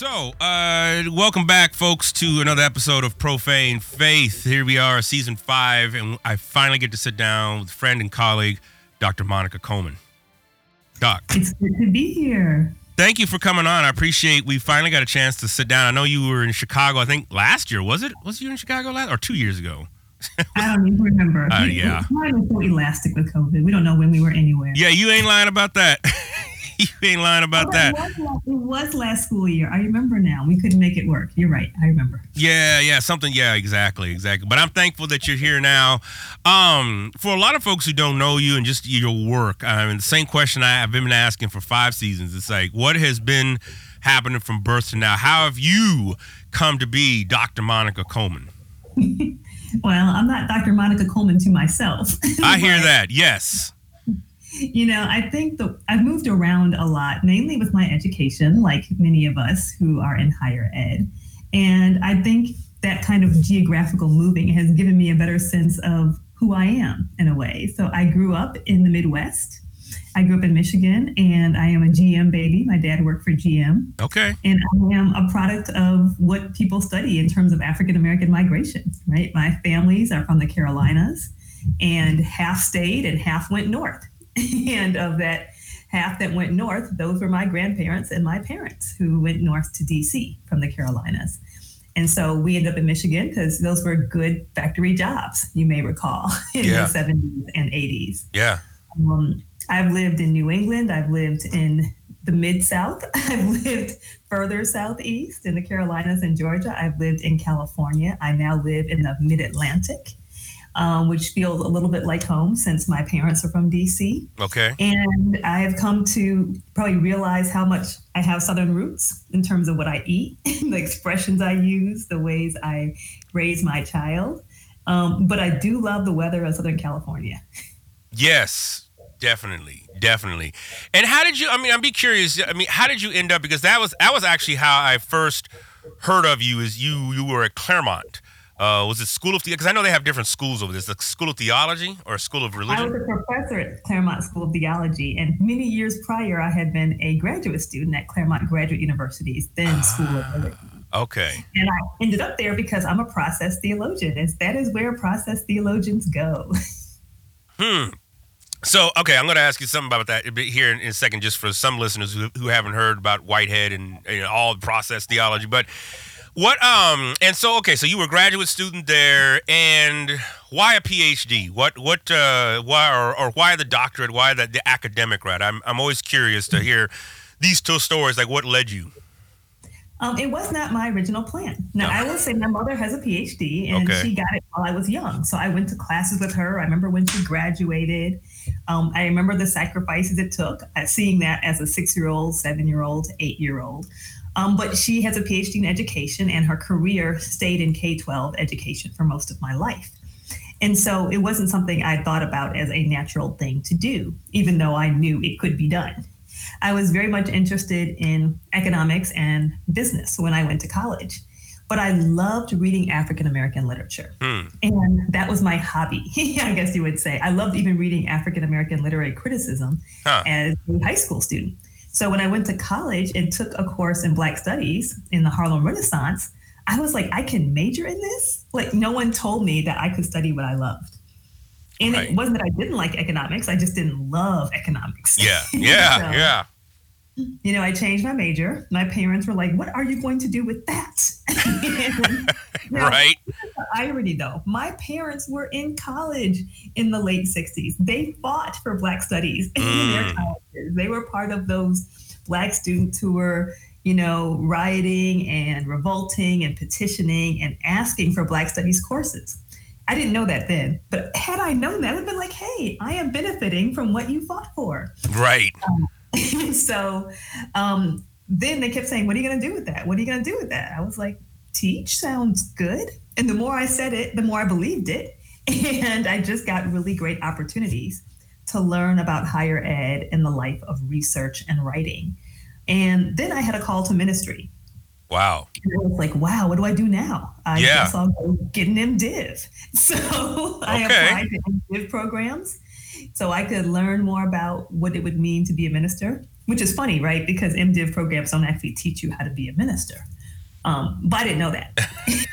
So, uh, welcome back, folks, to another episode of Profane Faith. Here we are, season five, and I finally get to sit down with friend and colleague, Dr. Monica Coleman. Doc. It's good to be here. Thank you for coming on. I appreciate we finally got a chance to sit down. I know you were in Chicago, I think last year, was it? Was you in Chicago last or two years ago? [laughs] I don't even remember. Uh, yeah. Mine was so elastic with COVID. We don't know when we were anywhere. Yeah, you ain't lying about that. [laughs] [laughs] you ain't lying about Oh, that. It was, it was last school year. I remember now. We couldn't make it work. You're right. I remember. Yeah, yeah, something. Yeah, exactly, exactly. But I'm thankful that you're here now. Um, for a lot of folks who don't know you and just your work, I mean, the same question I, I've been asking for five seasons. It's like, what has been happening from birth to now? How have you come to be Dr. Monica Coleman? [laughs] Well, I'm not Dr. Monica Coleman to myself. I hear [laughs] that. Yes. You know, I think the I've moved around a lot, mainly with my education, like many of us who are in higher ed. And I think that kind of geographical moving has given me a better sense of who I am in a way. So I grew up in the Midwest. I grew up in Michigan and I am a GM baby. My dad worked for GM. Okay. And I am a product of what people study in terms of African American migration, right? My families are from the Carolinas and half stayed and half went north. [laughs] and of that half that went north, those were my grandparents and my parents who went north to DC from the Carolinas. And so we ended up in Michigan because those were good factory jobs, you may recall, [laughs] in Yeah. the 70s and 80s. Yeah. Um, I've lived in New England. I've lived in the Mid South. [laughs] I've lived further southeast in the Carolinas and Georgia. I've lived in California. I now live in the Mid Atlantic, um, which feels a little bit like home since my parents are from DC. Okay. And I have come to probably realize how much I have Southern roots in terms of what I eat, [laughs] the expressions I use, the ways I raise my child. Um, but I do love the weather of Southern California. Yes, definitely, definitely. And how did you? I mean, I'd be curious. I mean, how did you end up? Because that was that was actually how I first heard of you. Is you you were at Claremont? Uh, was it School of Theology? Because I know they have different schools over there. Is it School of Theology or School of Religion. I was a professor at Claremont School of Theology, and many years prior, I had been a graduate student at Claremont Graduate University's then School of Religion. Okay. And I ended up there because I'm a process theologian, and that is where process theologians go. [laughs] Hmm. So, okay, I'm going to ask you something about that here in, in a second, just for some listeners who, who haven't heard about Whitehead and you know, all the process theology. But what, um, and so, okay, so you were a graduate student there, and why a PhD? What, what, uh, why, or, or why the doctorate? Why the, the academic route? I'm, I'm always curious to hear these two stories. Like, what led you? Um, it was not my original plan. Now, I will say my mother has a PhD and Okay. she got it while I was young. So I went to classes with her. I remember when she graduated. Um, I remember the sacrifices it took, uh, seeing that as a six year old, seven year old, eight year old. Um, but she has a PhD in education and her career stayed in K 12 education for most of my life. And so it wasn't something I thought about as a natural thing to do, even though I knew it could be done. I was very much interested in economics and business when I went to college, but I loved reading African American literature. Hmm. And that was my hobby, [laughs] I guess you would say. I loved even reading African American literary criticism Huh. as a high school student. So when I went to college and took a course in Black Studies in the Harlem Renaissance, I was like, I can major in this? Like, no one told me that I could study what I loved. And Right. it wasn't that I didn't like economics, I just didn't love economics. Yeah, [laughs] yeah, So, yeah. You know, I changed my major. My parents were like, What are you going to do with that? [laughs] [laughs] [laughs] Know, Right. the irony though, my parents were in college in the late 60s. They fought for Black studies [laughs] in their Mm. colleges. They were part of those Black students who were, you know, rioting and revolting and petitioning and asking for Black studies courses. I didn't know that then, but had I known that, I would have been like, hey, I am benefiting from what you fought for. Right. [laughs] so um, then they kept saying, What are you going to do with that? What are you going to do with that? I was like, Teach sounds good. And the mm-hmm. more I said it, the more I believed it. [laughs] And I just got really great opportunities to learn about higher ed and the life of research and writing. And then I had a call to ministry. Wow. And I was like, wow, what do I do now? I Yeah. guess I'll go get an MDiv. [laughs] So I Okay. applied to MDiv programs so I could learn more about what it would mean to be a minister, which is funny, right? Because MDiv programs don't actually teach you how to be a minister. Um, but I didn't know that. [laughs]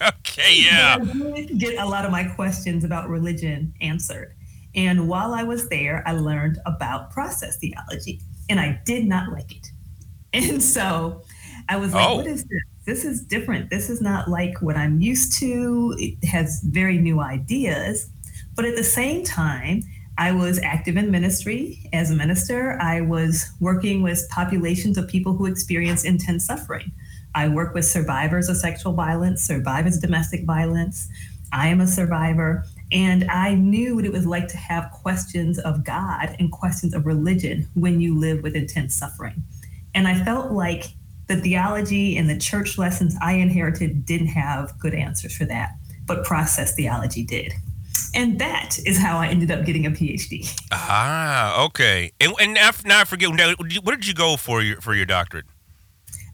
Okay, yeah. [laughs] I did get a lot of my questions about religion answered. And while I was there, I learned about process theology, and I did not like it. [laughs] And so I was like, Oh. what is this? This is different. This is not like what I'm used to. It has very new ideas. But at the same time, I was active in ministry as a minister. I was working with populations of people who experience intense suffering. I work with survivors of sexual violence, survivors of domestic violence. I am a survivor. And I knew what it was like to have questions of God and questions of religion when you live with intense suffering. And I felt like the theology and the church lessons I inherited didn't have good answers for that, but process theology did. And that is how I ended up getting a PhD. Ah, okay. And, and now, I forget. Now, what did you go for your for your doctorate?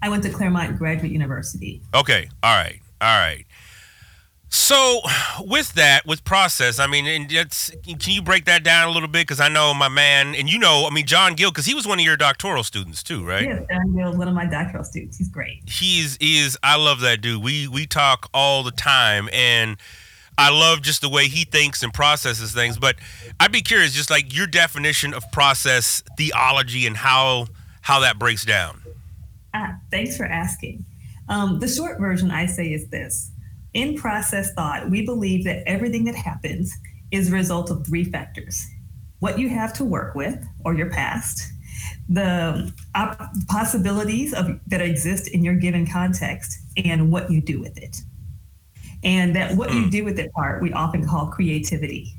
I went to Claremont Graduate University. Okay. All right. All right. So, with that, with process, I mean, and can you break that down a little bit? Because I know my man, and you know, I mean, John Gill, because he was one of your doctoral students too, right? Yeah, John Gill, one of my doctoral students. He's great. He's he is. I love that dude. We we talk all the time, and I love just the way he thinks and processes things. But I'd be curious, just like your definition of process theology and how how that breaks down. Ah, thanks for asking. Um, the short version I say is this in process thought, we believe that everything that happens is a result of three factors what you have to work with or your past, the op- possibilities of, that exist in your given context, and what you do with it. And that what you do with it part we often call creativity.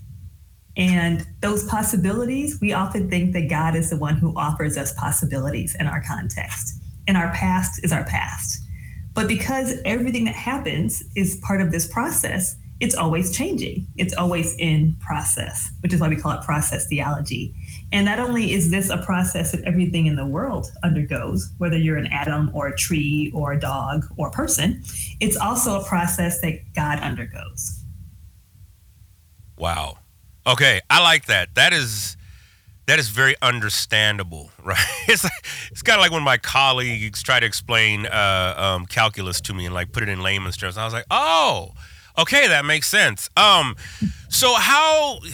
And those possibilities, we often think that God is the one who offers us possibilities in our context. And our past is our past. But because everything that happens is part of this process, it's always changing. It's always in process, which is why we call it process theology. And not only is this a process that everything in the world undergoes, whether you're an atom or a tree or a dog or a person, it's also a process that God undergoes. Wow. Okay, I like that. That is that is very understandable, [laughs] right? It's like, it's kind of like when my colleagues try to explain uh, um, calculus to me and like put it in layman's terms. I was like, oh, okay, that makes sense. Um, so how? [sighs]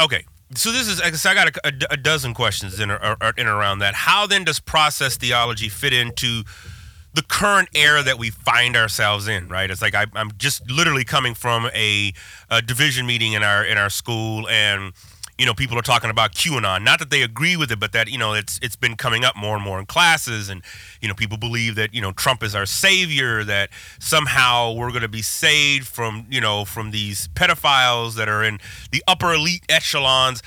Okay, so this is so I got a, a, a dozen questions in, or, in around that. How then does process theology fit into the current era that we find ourselves in, right? It's like I, am just literally coming from a, a, division meeting in our in our school, and you know people are talking about QAnon. Not that they agree with it, but that you know it's it's been coming up more and more in classes, and you know people believe that you know Trump is our savior, that somehow we're going to be saved from you know from these pedophiles that are in the upper elite echelons.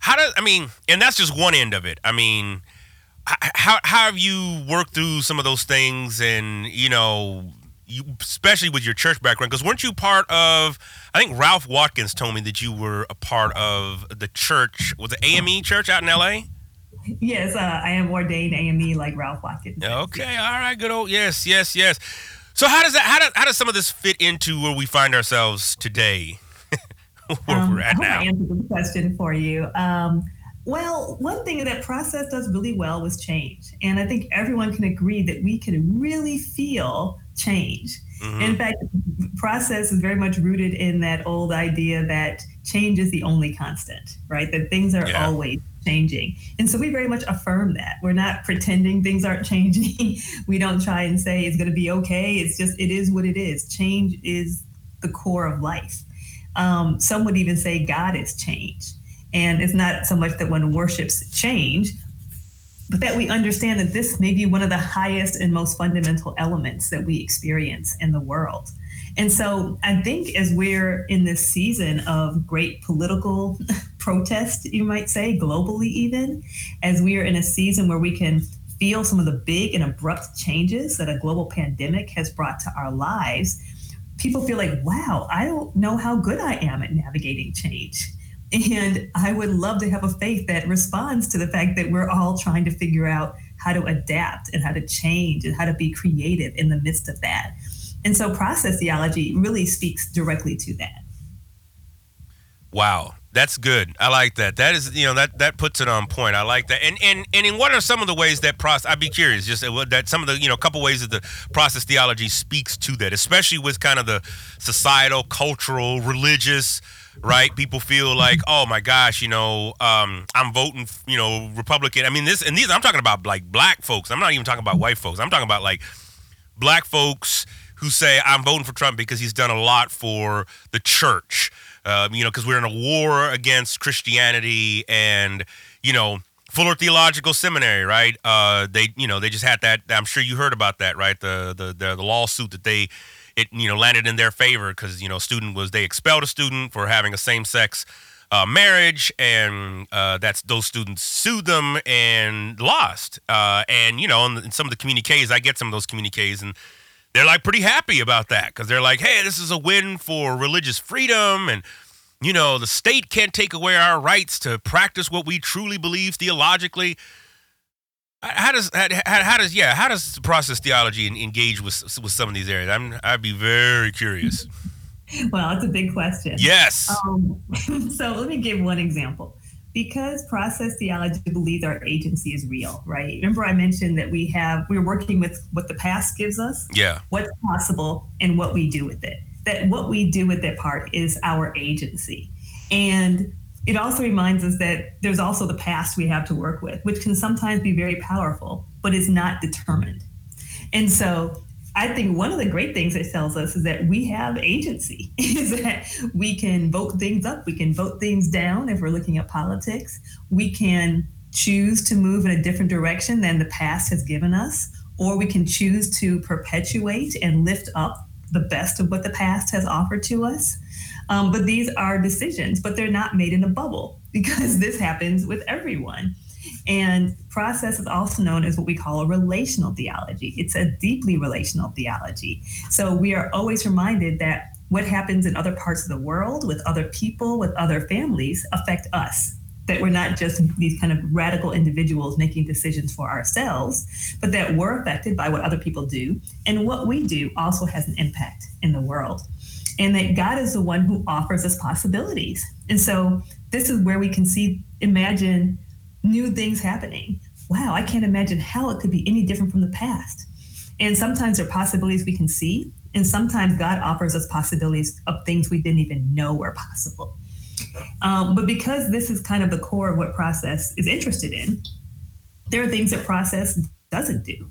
How does I mean? And that's just one end of it. I mean how how have you worked through some of those things and you know you, especially with your church background because weren't you part of i think ralph watkins told me that you were a part of the church was the ame church out in la yes uh, i am ordained ame like ralph watkins. Okay all right good old yes yes yes. So how does that how does, how does some of this fit into where we find ourselves today? [laughs] Where um, we're at I now i answered the question for you. Um, well, one thing that process does really well was change. And I think everyone can agree that we can really feel change. Mm-hmm. In fact, process is very much rooted in that old idea that change is the only constant, right? That things are yeah. always changing. And so we very much affirm that. We're not pretending things aren't [laughs] changing. we don't try and say it's going to be okay. It's just, it is what it is. Change is the core of life. Um, some would even say God is change. And it's not so much that one worships change, but that we understand that this may be one of the highest and most fundamental elements that we experience in the world. And so I think as we're in this season of great political [laughs] protest, you might say, globally, even, as we are in a season where we can feel some of the big and abrupt changes that a global pandemic has brought to our lives, people feel like, wow, I don't know how good I am at navigating change. And I would love to have a faith that responds to the fact that we're all trying to figure out how to adapt and how to change and how to be creative in the midst of that. And so process theology really speaks directly to that. Wow. That's good. I like that. That is, you know, that that puts it on point. I like that. And and and in what are some of the ways that process? I'd be curious, just that some of the, you know, a couple ways that the process theology speaks to that, especially with kind of the societal, cultural, religious, right? People feel like, oh my gosh, you know, um, I'm voting, you know, Republican. I mean, this and these. I'm talking about like black folks. I'm not even talking about white folks. I'm talking about like black folks who say I'm voting for Trump because he's done a lot for the church. Um, you know, because we're in a war against Christianity and you know. Fuller Theological Seminary, right? Uh, they, you know, they just had that. I'm sure you heard about that, right? The the the, the lawsuit that they it you know landed in their favor because you know student was they expelled a student for having a same sex uh, marriage, and uh, that's those students sued them and lost. Uh, and you know, in, in, some of the communiques, I get some of those communiques, and they're like pretty happy about that because they're like, hey, this is a win for religious freedom, and you know, the state can't take away our rights to practice what we truly believe theologically. How does how, how, does yeah how does process theology engage with with some of these areas? I'm I'd be very curious. [laughs] Well, it's a big question. Yes. Um, [laughs] so let me give one example. Because process theology believes our agency is real, right? Remember, I mentioned that we have we're working with what the past gives us, yeah, what's possible, and what we do with it. That what we do with that part is our agency, and it also reminds us that there's also the past we have to work with, which can sometimes be very powerful, but is not determined. And so I think one of the great things it tells us is that we have agency, [laughs] is that we can vote things up, we can vote things down if we're looking at politics. We can choose to move in a different direction than the past has given us, or we can choose to perpetuate and lift up the best of what the past has offered to us. Um, but these are decisions, but they're not made in a bubble [laughs] because this happens with everyone. And process is also known as what we call a relational theology. It's a deeply relational theology. So we are always reminded that what happens in other parts of the world with other people, with other families affect us. That we're not just these kind of radical individuals making decisions for ourselves, but that we're affected by what other people do. And what we do also has an impact in the world. And that God is the one who offers us possibilities. And so this is where we can see, imagine new things happening. Wow, I can't imagine how it could be any different from the past. And sometimes there are possibilities we can see, and sometimes God offers us possibilities of things we didn't even know were possible. Um, but because this is kind of the core of what process is interested in, there are things that process doesn't do.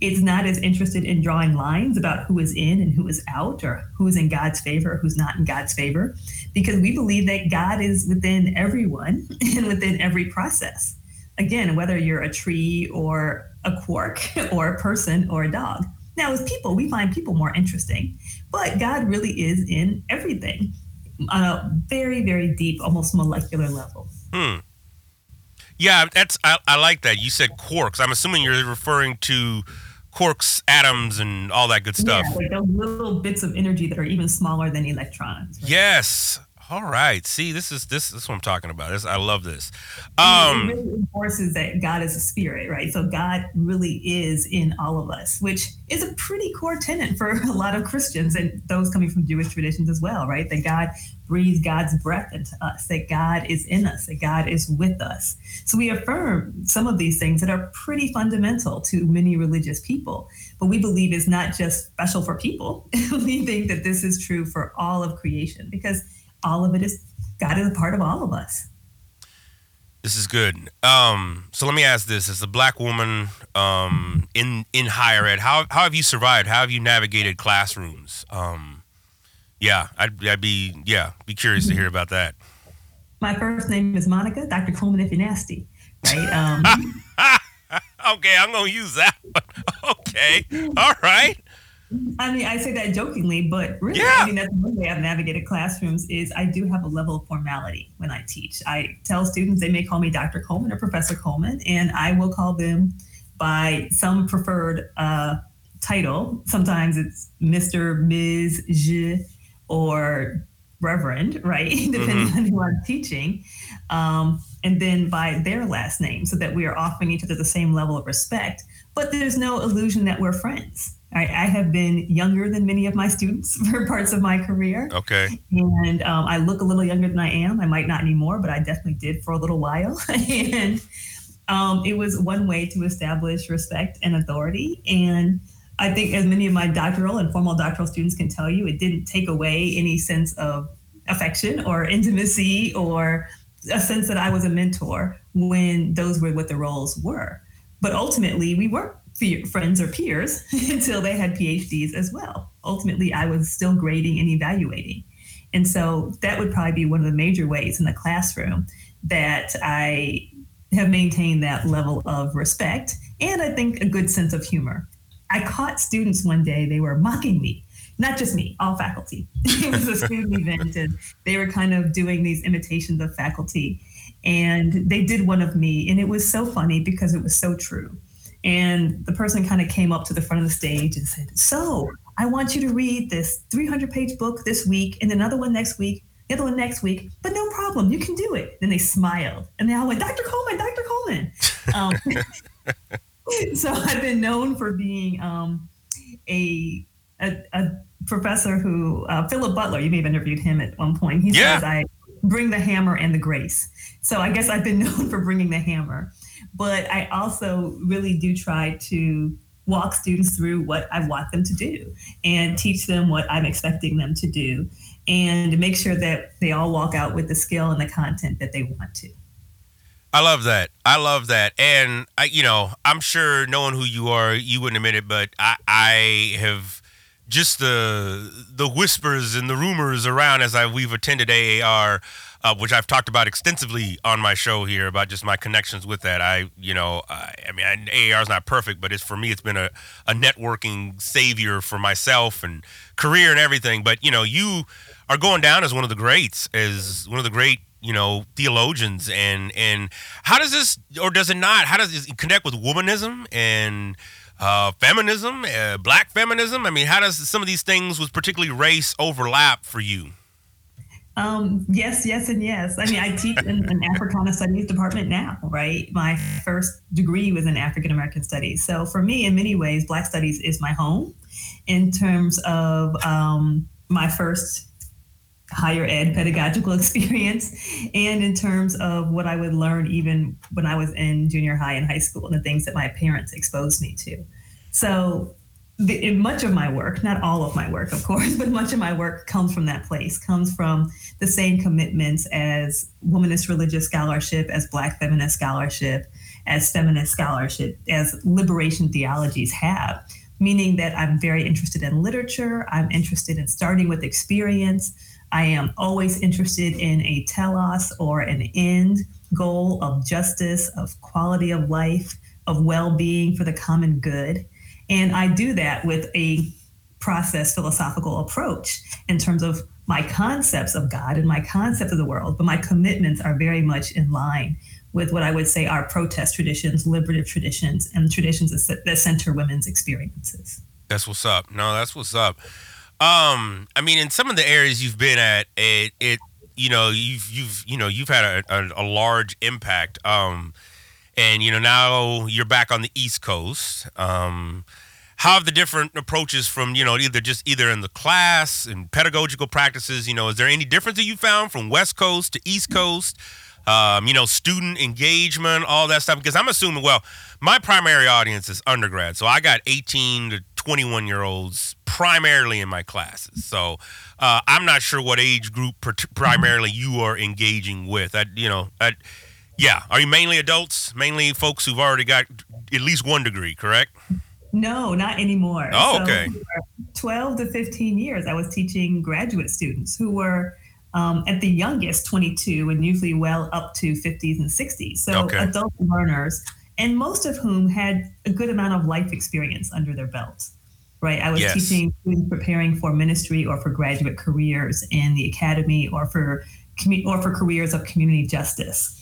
It's not as interested in drawing lines about who is in and who is out, or who is in God's favor, or who's not in God's favor, because we believe that God is within everyone [laughs] and within every process. Again, whether you're a tree or a quark [laughs] or a person or a dog. Now, as people, we find people more interesting, but God really is in everything on a very, very deep, almost molecular level. Hmm. Yeah, that's I, I like that. You said quarks. I'm assuming you're referring to quarks, atoms, and all that good stuff. Yeah, like those little bits of energy that are even smaller than electrons. Right? Yes. All right. See, this is this, this is what I'm talking about. This I love this. Um, it really enforces that God is a spirit, right? So God really is in all of us, which is a pretty core tenet for [laughs] a lot of Christians and those coming from Jewish traditions as well, right? That God breathes God's breath into us, that God is in us, that God is with us. So we affirm some of these things that are pretty fundamental to many religious people, but we believe is not just special for people. [laughs] we think that this is true for all of creation because all of it is God is a part of all of us. This is good. Um, so let me ask this: As a black woman um, in in higher ed, how how have you survived? How have you navigated classrooms? Um, yeah, I'd, I'd be yeah be curious to hear about that. My first name is Monica, Dr. Coleman if you're nasty, right? Um, [laughs] okay, I'm gonna use that one. [laughs] Okay, all right. I mean, I say that jokingly, but really, yeah. I mean, that's one way I've navigated classrooms is I do have a level of formality when I teach. I tell students they may call me Dr. Coleman or Professor Coleman, and I will call them by some preferred uh, title. Sometimes it's Mr., Ms., Je, or Reverend, right? [laughs] Depending mm-hmm. on who I'm teaching. Um, and then by their last name, so that we are offering each other the same level of respect. But there's no illusion that we're friends I, I, have been younger than many of my students [laughs] for parts of my career. Okay. And um, I look a little younger than I am. I might not anymore, but I definitely did for a little while. [laughs] and um, it was one way to establish respect and authority. And I think, as many of my doctoral and formal doctoral students can tell you, it didn't take away any sense of affection or intimacy or a sense that I was a mentor when those were what the roles were. But ultimately, we weren't friends or peers [laughs] until they had PhDs as well. Ultimately, I was still grading and evaluating. And so that would probably be one of the major ways in the classroom that I have maintained that level of respect and I think a good sense of humor. I caught students one day, they were mocking me, not just me, all faculty. [laughs] it was a student event and they were kind of doing these imitations of faculty. And they did one of me, and it was so funny because it was so true. And the person kind of came up to the front of the stage and said, So I want you to read this 300 page book this week and another one next week, the other one next week, but no problem, you can do it. Then they smiled and they all went, Dr. Coleman, Dr. Coleman. [laughs] Um, [laughs] [laughs] so I've been known for being um, a, a, a, professor who, uh, Philip Butler, you may have interviewed him at one point. He yeah. says, I bring the hammer and the grace. So I guess I've been [laughs] known for bringing the hammer but I also really do try to walk students through what I want them to do and teach them what I'm expecting them to do and make sure that they all walk out with the skill and the content that they want to. I love that. I love that. And I, you know, I'm sure knowing who you are, you wouldn't admit it, but I, I have just the the whispers and the rumors around as I we've attended AAR, uh, which I've talked about extensively on my show here about just my connections with that. I, you know, I, I mean, AAR is not perfect, but it's for me, it's been a, a networking savior for myself and career and everything. But you know, you are going down as one of the greats, as one of the great you know theologians and and how does this or does it not how does it connect with womanism and uh, feminism uh, black feminism i mean how does some of these things with particularly race overlap for you um, yes, yes, and yes. I mean, I teach in an Africana Studies department now, right? My first degree was in African American Studies. So for me, in many ways, Black Studies is my home in terms of um, my first higher ed pedagogical [laughs] experience and in terms of what I would learn even when I was in junior high and high school and the things that my parents exposed me to. So the, much of my work, not all of my work, of course, [laughs] but much of my work comes from that place, comes from the same commitments as womanist religious scholarship, as Black feminist scholarship, as feminist scholarship, as liberation theologies have, meaning that I'm very interested in literature, I'm interested in starting with experience, I am always interested in a telos or an end goal of justice, of quality of life, of well being for the common good. And I do that with a process philosophical approach in terms of my concepts of God and my concept of the world, but my commitments are very much in line with what I would say are protest traditions, liberative traditions, and traditions that center women's experiences. That's what's up. No, that's what's up. Um, I mean, in some of the areas you've been at, it, it you know, you've you've you know you've had a, a, a large impact. Um, and you know now you're back on the East Coast. Um, how have the different approaches from you know either just either in the class and pedagogical practices? You know, is there any difference that you found from West Coast to East Coast? Um, you know, student engagement, all that stuff. Because I'm assuming, well, my primary audience is undergrad, so I got 18 to 21 year olds primarily in my classes. So uh, I'm not sure what age group primarily you are engaging with. I, you know, I, yeah. Are you mainly adults? Mainly folks who've already got at least one degree, correct? No, not anymore. Oh, okay. 12 to 15 years, I was teaching graduate students who were um, at the youngest 22 and usually well up to 50s and 60s. So okay. adult learners, and most of whom had a good amount of life experience under their belt. right? I was yes. teaching students preparing for ministry or for graduate careers in the academy or for or for careers of community justice.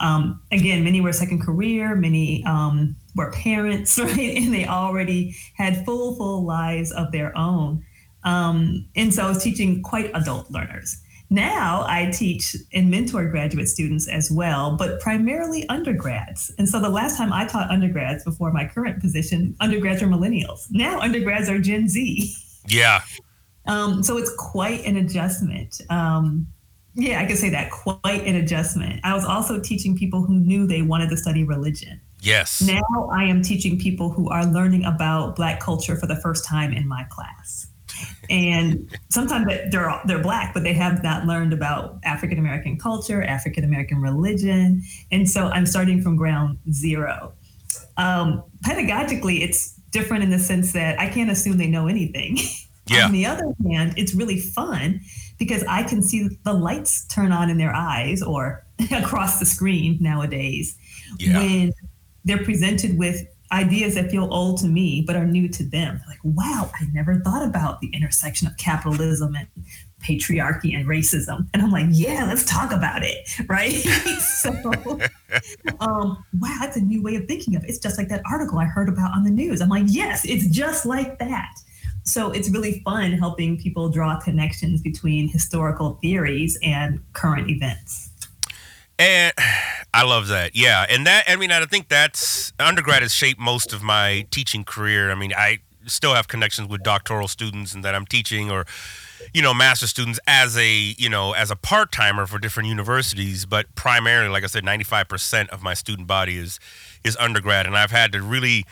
Um, again, many were second career, many um, were parents, [laughs] right? And they already had full, full lives of their own. Um, and so I was teaching quite adult learners. Now I teach and mentor graduate students as well, but primarily undergrads. And so the last time I taught undergrads before my current position, undergrads are millennials. Now undergrads are Gen Z. Yeah. Um, so it's quite an adjustment. Um, yeah, I could say that quite an adjustment. I was also teaching people who knew they wanted to study religion. Yes. Now I am teaching people who are learning about Black culture for the first time in my class and sometimes they're they're black, but they have not learned about African American culture, African American religion, and so I'm starting from ground zero. Um, pedagogically, it's different in the sense that I can't assume they know anything. [laughs] Yeah. on the other hand, it's really fun because I can see the lights turn on in their eyes or [laughs] across the screen nowadays yeah. when they're presented with ideas that feel old to me but are new to them. like, wow, I never thought about the intersection of capitalism and patriarchy and racism. And I'm like, yeah, let's talk about it, right? [laughs] so, um, wow, that's a new way of thinking of it. It's just like that article I heard about on the news. I'm like, yes, it's just like that. So it's really fun helping people draw connections between historical theories and current events. And [sighs] I love that. Yeah. And that, I mean, I think that's undergrad has shaped most of my teaching career. I mean, I still have connections with doctoral students and that I'm teaching or, you know, master students as a, you know, as a part timer for different universities. But primarily, like I said, 95% of my student body is, is undergrad. And I've had to really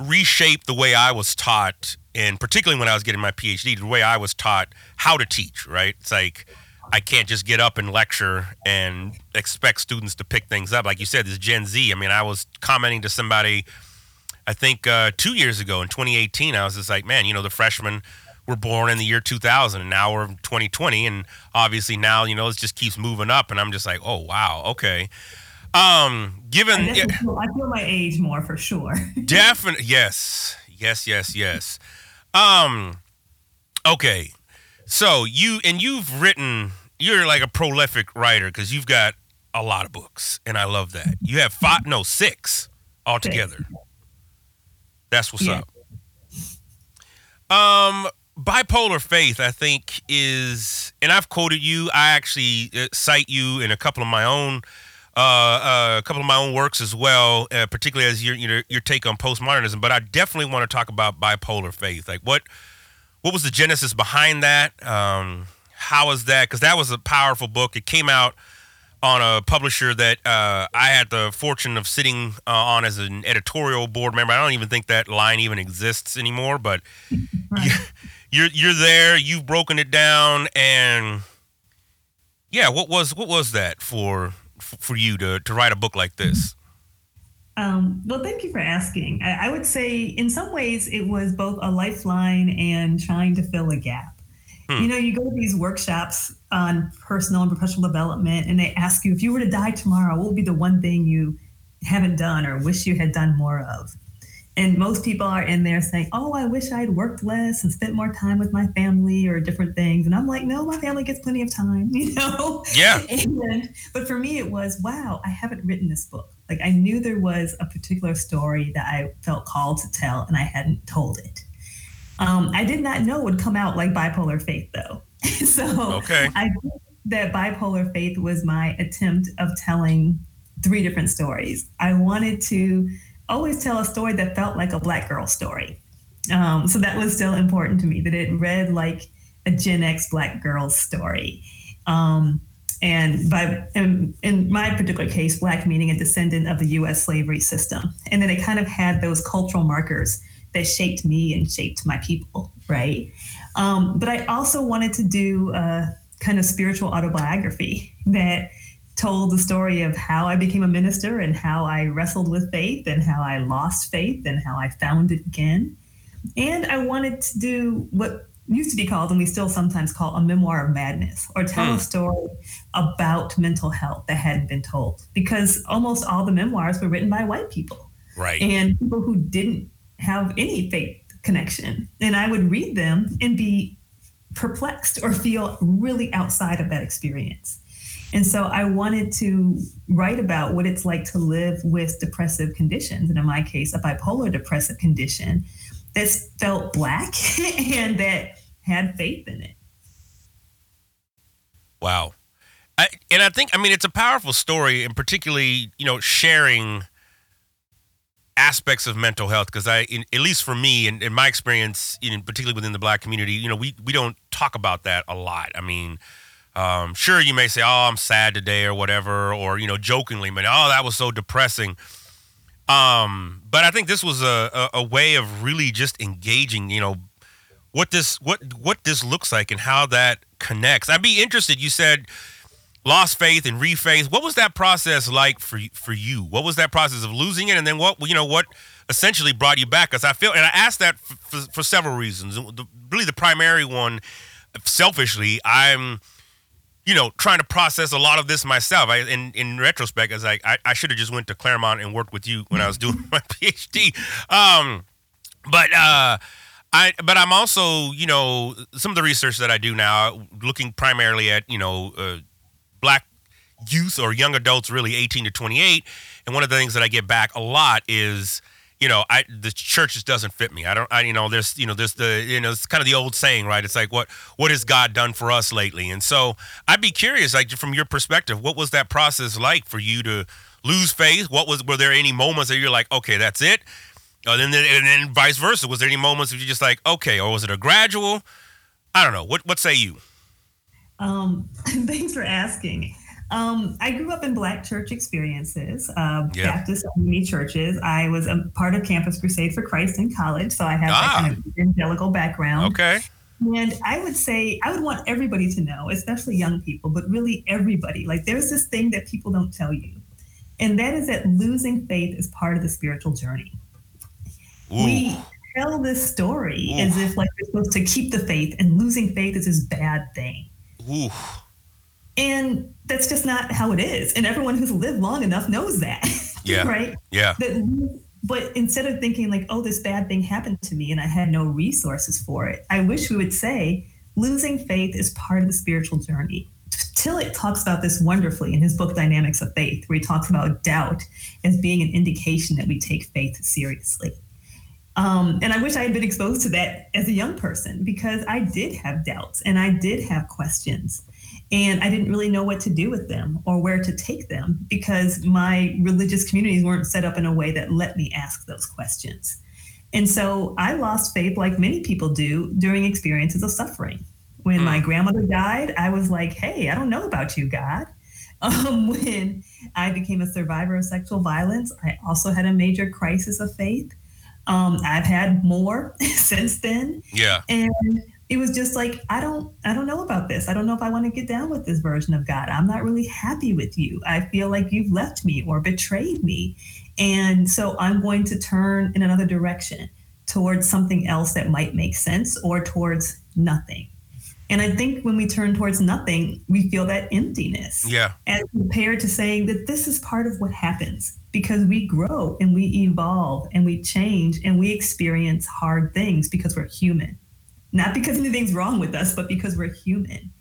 reshape the way I was taught, and particularly when I was getting my PhD, the way I was taught how to teach, right? It's like, I can't just get up and lecture and expect students to pick things up. Like you said, this Gen Z. I mean, I was commenting to somebody, I think uh, two years ago in 2018. I was just like, man, you know, the freshmen were born in the year 2000, and now we're 2020, and obviously now you know it just keeps moving up, and I'm just like, oh wow, okay. Um, given I, feel, I feel my age more for sure. [laughs] definitely, yes, yes, yes, yes. Um, okay. So you and you've written. You're like a prolific writer because you've got a lot of books, and I love that. You have five, no, six altogether. That's what's yeah. up. Um, bipolar faith, I think, is, and I've quoted you. I actually uh, cite you in a couple of my own, uh, uh, a couple of my own works as well, uh, particularly as your, your your take on postmodernism. But I definitely want to talk about bipolar faith. Like, what what was the genesis behind that? Um, how was that? Because that was a powerful book. It came out on a publisher that uh, I had the fortune of sitting uh, on as an editorial board member. I don't even think that line even exists anymore, but right. [laughs] you're you're there. You've broken it down, and yeah, what was what was that for for you to to write a book like this? Um, well, thank you for asking. I, I, would say, in some ways, it was both a lifeline and trying to fill a gap. Hmm. You know, you go to these workshops on personal and professional development, and they ask you if you were to die tomorrow, what would be the one thing you haven't done or wish you had done more of? And most people are in there saying, Oh, I wish I'd worked less and spent more time with my family or different things. And I'm like, No, my family gets plenty of time, [laughs] you know? Yeah. And, but for me, it was, Wow, I haven't written this book. Like I knew there was a particular story that I felt called to tell and I hadn't told it. Um, I did not know would come out like bipolar faith though. [laughs] so okay. I that bipolar faith was my attempt of telling three different stories. I wanted to always tell a story that felt like a black girl story. Um, so that was still important to me that it read like a Gen X black girl story. Um, and by in, in, my particular case, black meaning a descendant of the U.S. slavery system, and then it kind of had those cultural markers that shaped me and shaped my people, right? Um, but I also wanted to do a kind of spiritual autobiography [laughs] that told the story of how I became a minister and how I wrestled with faith and how I lost faith and how I found it again. And I wanted to do what used to be called, and we still sometimes call a memoir of madness, or tell a hmm. story about mental health that hadn't been told. Because almost all the memoirs were written by white people. Right. And people who didn't have any faith connection. And I would read them and be perplexed or feel really outside of that experience. And so I wanted to write about what it's like to live with depressive conditions. And in my case, a bipolar depressive condition that felt black [laughs] and that had faith in it. Wow. I, and I think, I mean, it's a powerful story, and particularly, you know, sharing aspects of mental health because I, in, at least for me, and in, in, my experience, in particularly within the Black community, you know, we we don't talk about that a lot. I mean, um, sure, you may say, "Oh, I'm sad today" or whatever, or you know, jokingly, but "Oh, that was so depressing." Um, but I think this was a, a, a way of really just engaging, you know, what this what what this looks like and how that connects. I'd be interested. You said lost faith and refaith. What was that process like for for you? What was that process of losing it, and then what you know what essentially brought you back? Because I feel, and I asked that for, for, for several reasons. The, really, the primary one, selfishly, I'm you know, trying to process a lot of this myself. I, in in retrospect, as I I, I should have just went to Claremont and worked with you when I was doing [laughs] my PhD. Um, but uh, I but I'm also you know some of the research that I do now, looking primarily at you know uh, black youth or young adults, really 18 to 28, and one of the things that I get back a lot is you know, I the church just doesn't fit me. I don't, I you know, there's you know, there's the you know, it's kind of the old saying, right? It's like what what has God done for us lately? And so I'd be curious, like from your perspective, what was that process like for you to lose faith? What was were there any moments that you're like, okay, that's it? And then and then vice versa. Was there any moments where you're just like, okay, or was it a gradual? I don't know. What what say you? Um, [laughs] thanks for asking. Um, I grew up in Black church experiences, uh, yeah. Baptist only churches. I was a part of Campus Crusade for Christ in college, so I have ah. that kind of evangelical background. Okay. And I would say, I would want everybody to know, especially young people, but really everybody. Like, there's this thing that people don't tell you, and that is that losing faith is part of the spiritual journey. Ooh. We tell this story Ooh. as if like we're supposed to keep the faith, and losing faith is this bad thing. And that's just not how it is. And everyone who's lived long enough knows that. [laughs] Yeah. right? Yeah. That, but instead of thinking like, oh, this bad thing happened to me and I had no resources for it, I wish we would say losing faith is part of the spiritual journey. Tillich talks about this wonderfully in his book Dynamics of Faith, where he talks about doubt as being an indication that we take faith seriously. Um, and I wish I had been exposed to that as a young person because I did have doubts and I did have questions. And I didn't really know what to do with them or where to take them because my religious communities weren't set up in a way that let me ask those questions. And so I lost faith, like many people do, during experiences of suffering. When my grandmother died, I was like, hey, I don't know about you, God. [laughs] Um, when I became a survivor of sexual violence, I also had a major crisis of faith. Um, I've had more [laughs] since then. Yeah. And it was just like i don't i don't know about this. I don't know if i want to get down with this version of god. I'm not really happy with you. I feel like you've left me or betrayed me. And so i'm going to turn in another direction towards something else that might make sense or towards nothing and i think when we turn towards nothing we feel that emptiness Yeah. as compared to saying that this is part of what happens because we grow and we evolve and we change and we experience hard things because we're human not because anything's wrong with us, but because we're human.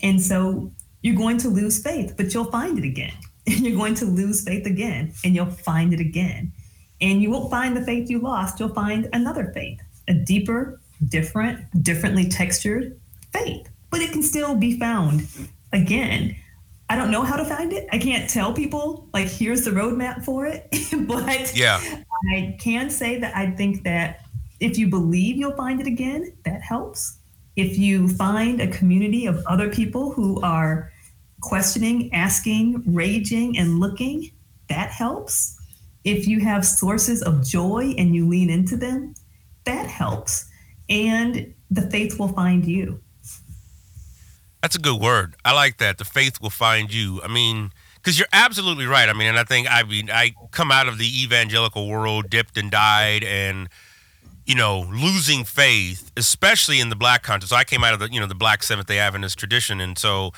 And so you're going to lose faith, but you'll find it again. And [laughs] you're going to lose faith again, and you'll find it again. And you won't find the faith you lost, you'll find another faith, a deeper, different, differently textured faith. But it can still be found again. I don't know how to find it. I can't tell people, like, here's the roadmap for it. [laughs] but Yeah. I can say that I think that if you believe you'll find it again, that helps. If you find a community of other people who are questioning, asking, raging, and looking, that helps. If you have sources of joy and you lean into them, that helps. And the faith will find you. That's a good word. I like that. The faith will find you. I mean, because you're absolutely right. I mean, and I think I mean I come out of the evangelical world, dipped and died, and you know, losing faith, especially in the black context. So I came out of the you know the black Seventh Day Adventist tradition, and so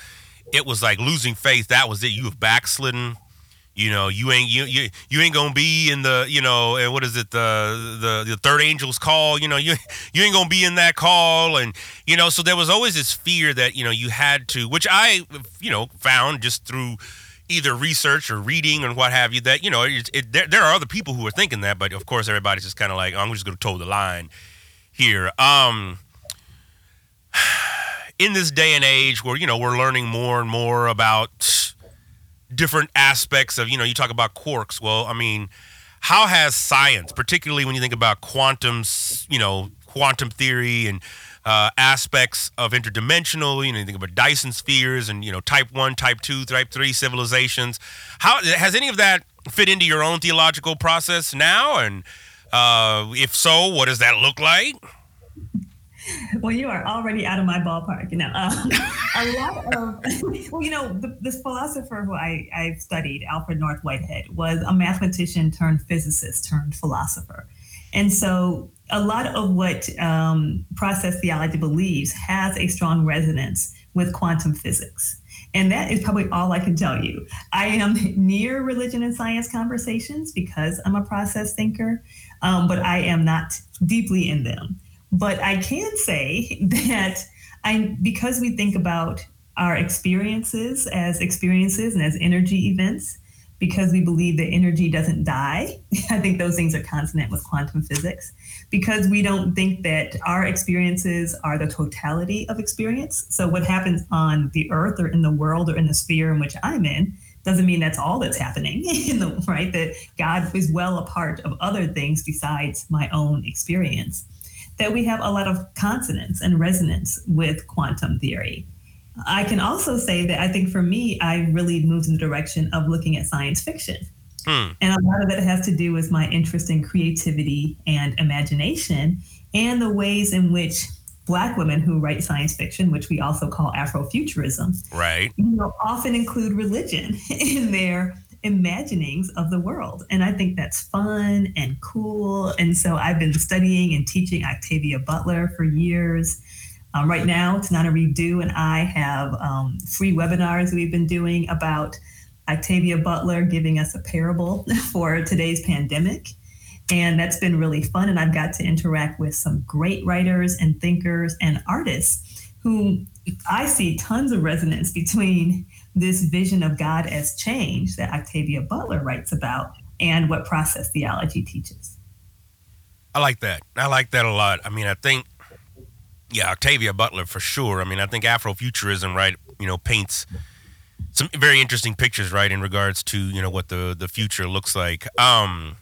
it was like losing faith. That was it. You have backslidden. You know, you ain't you you, you ain't gonna be in the you know and what is it the the the third angel's call. You know, you [laughs] you ain't gonna be in that call, and you know, so there was always this fear that you know you had to, which I you know found just through either research or reading or what have you that you know it, it, there, there are other people who are thinking that but of course everybody's just kind of like i'm just to toe the line here um [sighs] in this day and age where you know we're learning more and more about different aspects of you know you talk about quarks well i mean how has science particularly when you think about quantum you know quantum theory and uh, aspects of interdimensional. You know, you think about Dyson spheres and you know, type one, type two, type three civilizations. How has any of that fit into your own theological process now? And uh, if so, what does that look like? [laughs] Well, you are already out of my ballpark. You know, um, [laughs] a lot of [laughs] well, you know, the, this philosopher who I I studied, Alfred North Whitehead, was a mathematician turned physicist turned philosopher, and so a lot of what um, process theology believes has a strong resonance with quantum physics. And that is probably all I can tell you. I am near religion and science conversations because I'm a process thinker, um, but I am not deeply in them. But I can say [laughs] that I, because we think about our experiences as experiences and as energy events, because we believe that energy doesn't die. [laughs] I think those things are consonant with quantum physics. Because we don't think that our experiences are the totality of experience. So, what happens on the earth or in the world or in the sphere in which I'm in doesn't mean that's all that's happening, [laughs] in the, right? That God is well a part of other things besides my own experience. That we have a lot of consonance and resonance with quantum theory. I can also say that I think for me, I really moved in the direction of looking at science fiction. Hmm. And a lot of that has to do with my interest in creativity and imagination and the ways in which Black women who write science fiction, which we also call Afrofuturism, right, you know, often include religion [laughs] in their imaginings of the world. And I think that's fun and cool. And so I've been studying and teaching Octavia Butler for years. Um, right now, Tananarive Due and I have um, free webinars we've been doing about Octavia Butler giving us a parable [laughs] for today's pandemic. And that's been really fun. And I've got to interact with some great writers and thinkers and artists who I see tons of resonance [laughs] between this vision of God as change that Octavia Butler writes about and what process theology teaches. I like that. I like that a lot. I mean, I think, yeah, Octavia Butler for sure. I mean, I think Afrofuturism, right, you know, paints some very interesting pictures, right, in regards to, you know, what the, the future looks like. Um,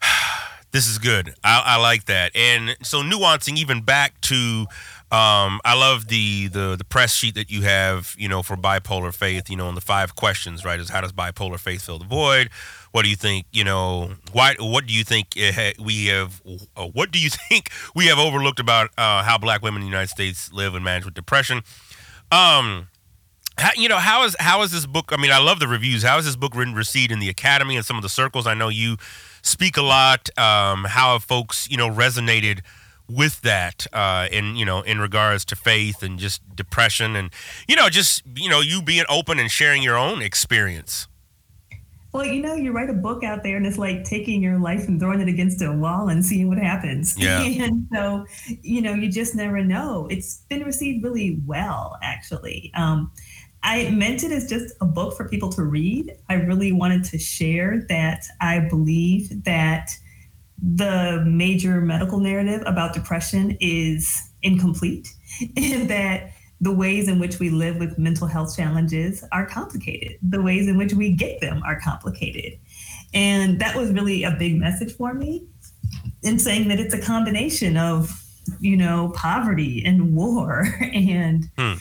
[sighs] this is good. I, I like that. And so nuancing even back to um, I love the, the the press sheet that you have, you know, for bipolar faith. You know, and the five questions, right? Is how does bipolar faith fill the void? What do you think? You know, why? What do you think we have? Uh, what do you [laughs] think we have overlooked about uh, how Black women in the United States live and manage with depression? Um, how, you know, how is how is this book? I mean, I love the reviews. How is this book written received in the academy and some of the circles? I know you speak a lot. Um, how have folks, you know, resonated? With that uh, in you know in regards to faith and just depression and you know just you know you being open and sharing your own experience well you know you write a book out there and it's like taking your life and throwing it against a wall and seeing what happens yeah. [laughs] and so you know you just never know it's been received really well actually um, I meant it as just a book for people to read. I really wanted to share that I believe that the major medical narrative about depression is incomplete [laughs] and that the ways in which we live with mental health challenges are complicated. The ways in which we get them are complicated. And that was really a big message for me in saying that it's a combination of, you know, poverty and war [laughs] and hmm.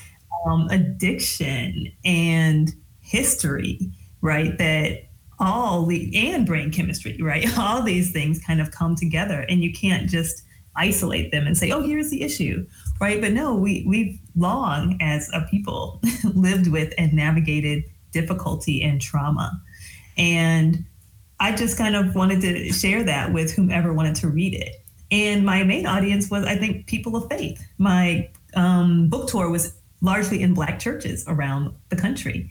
um, addiction and history, right? That all the and brain chemistry, right? [laughs] All these things kind of come together, and you can't just isolate them and say, "Oh, here's the issue," right? But no, we we've long as a people [laughs] lived with and navigated difficulty and trauma, and I just kind of wanted to share that with whomever wanted to read it. And my main audience was, I think, people of faith. My um, book tour was largely in Black churches around the country.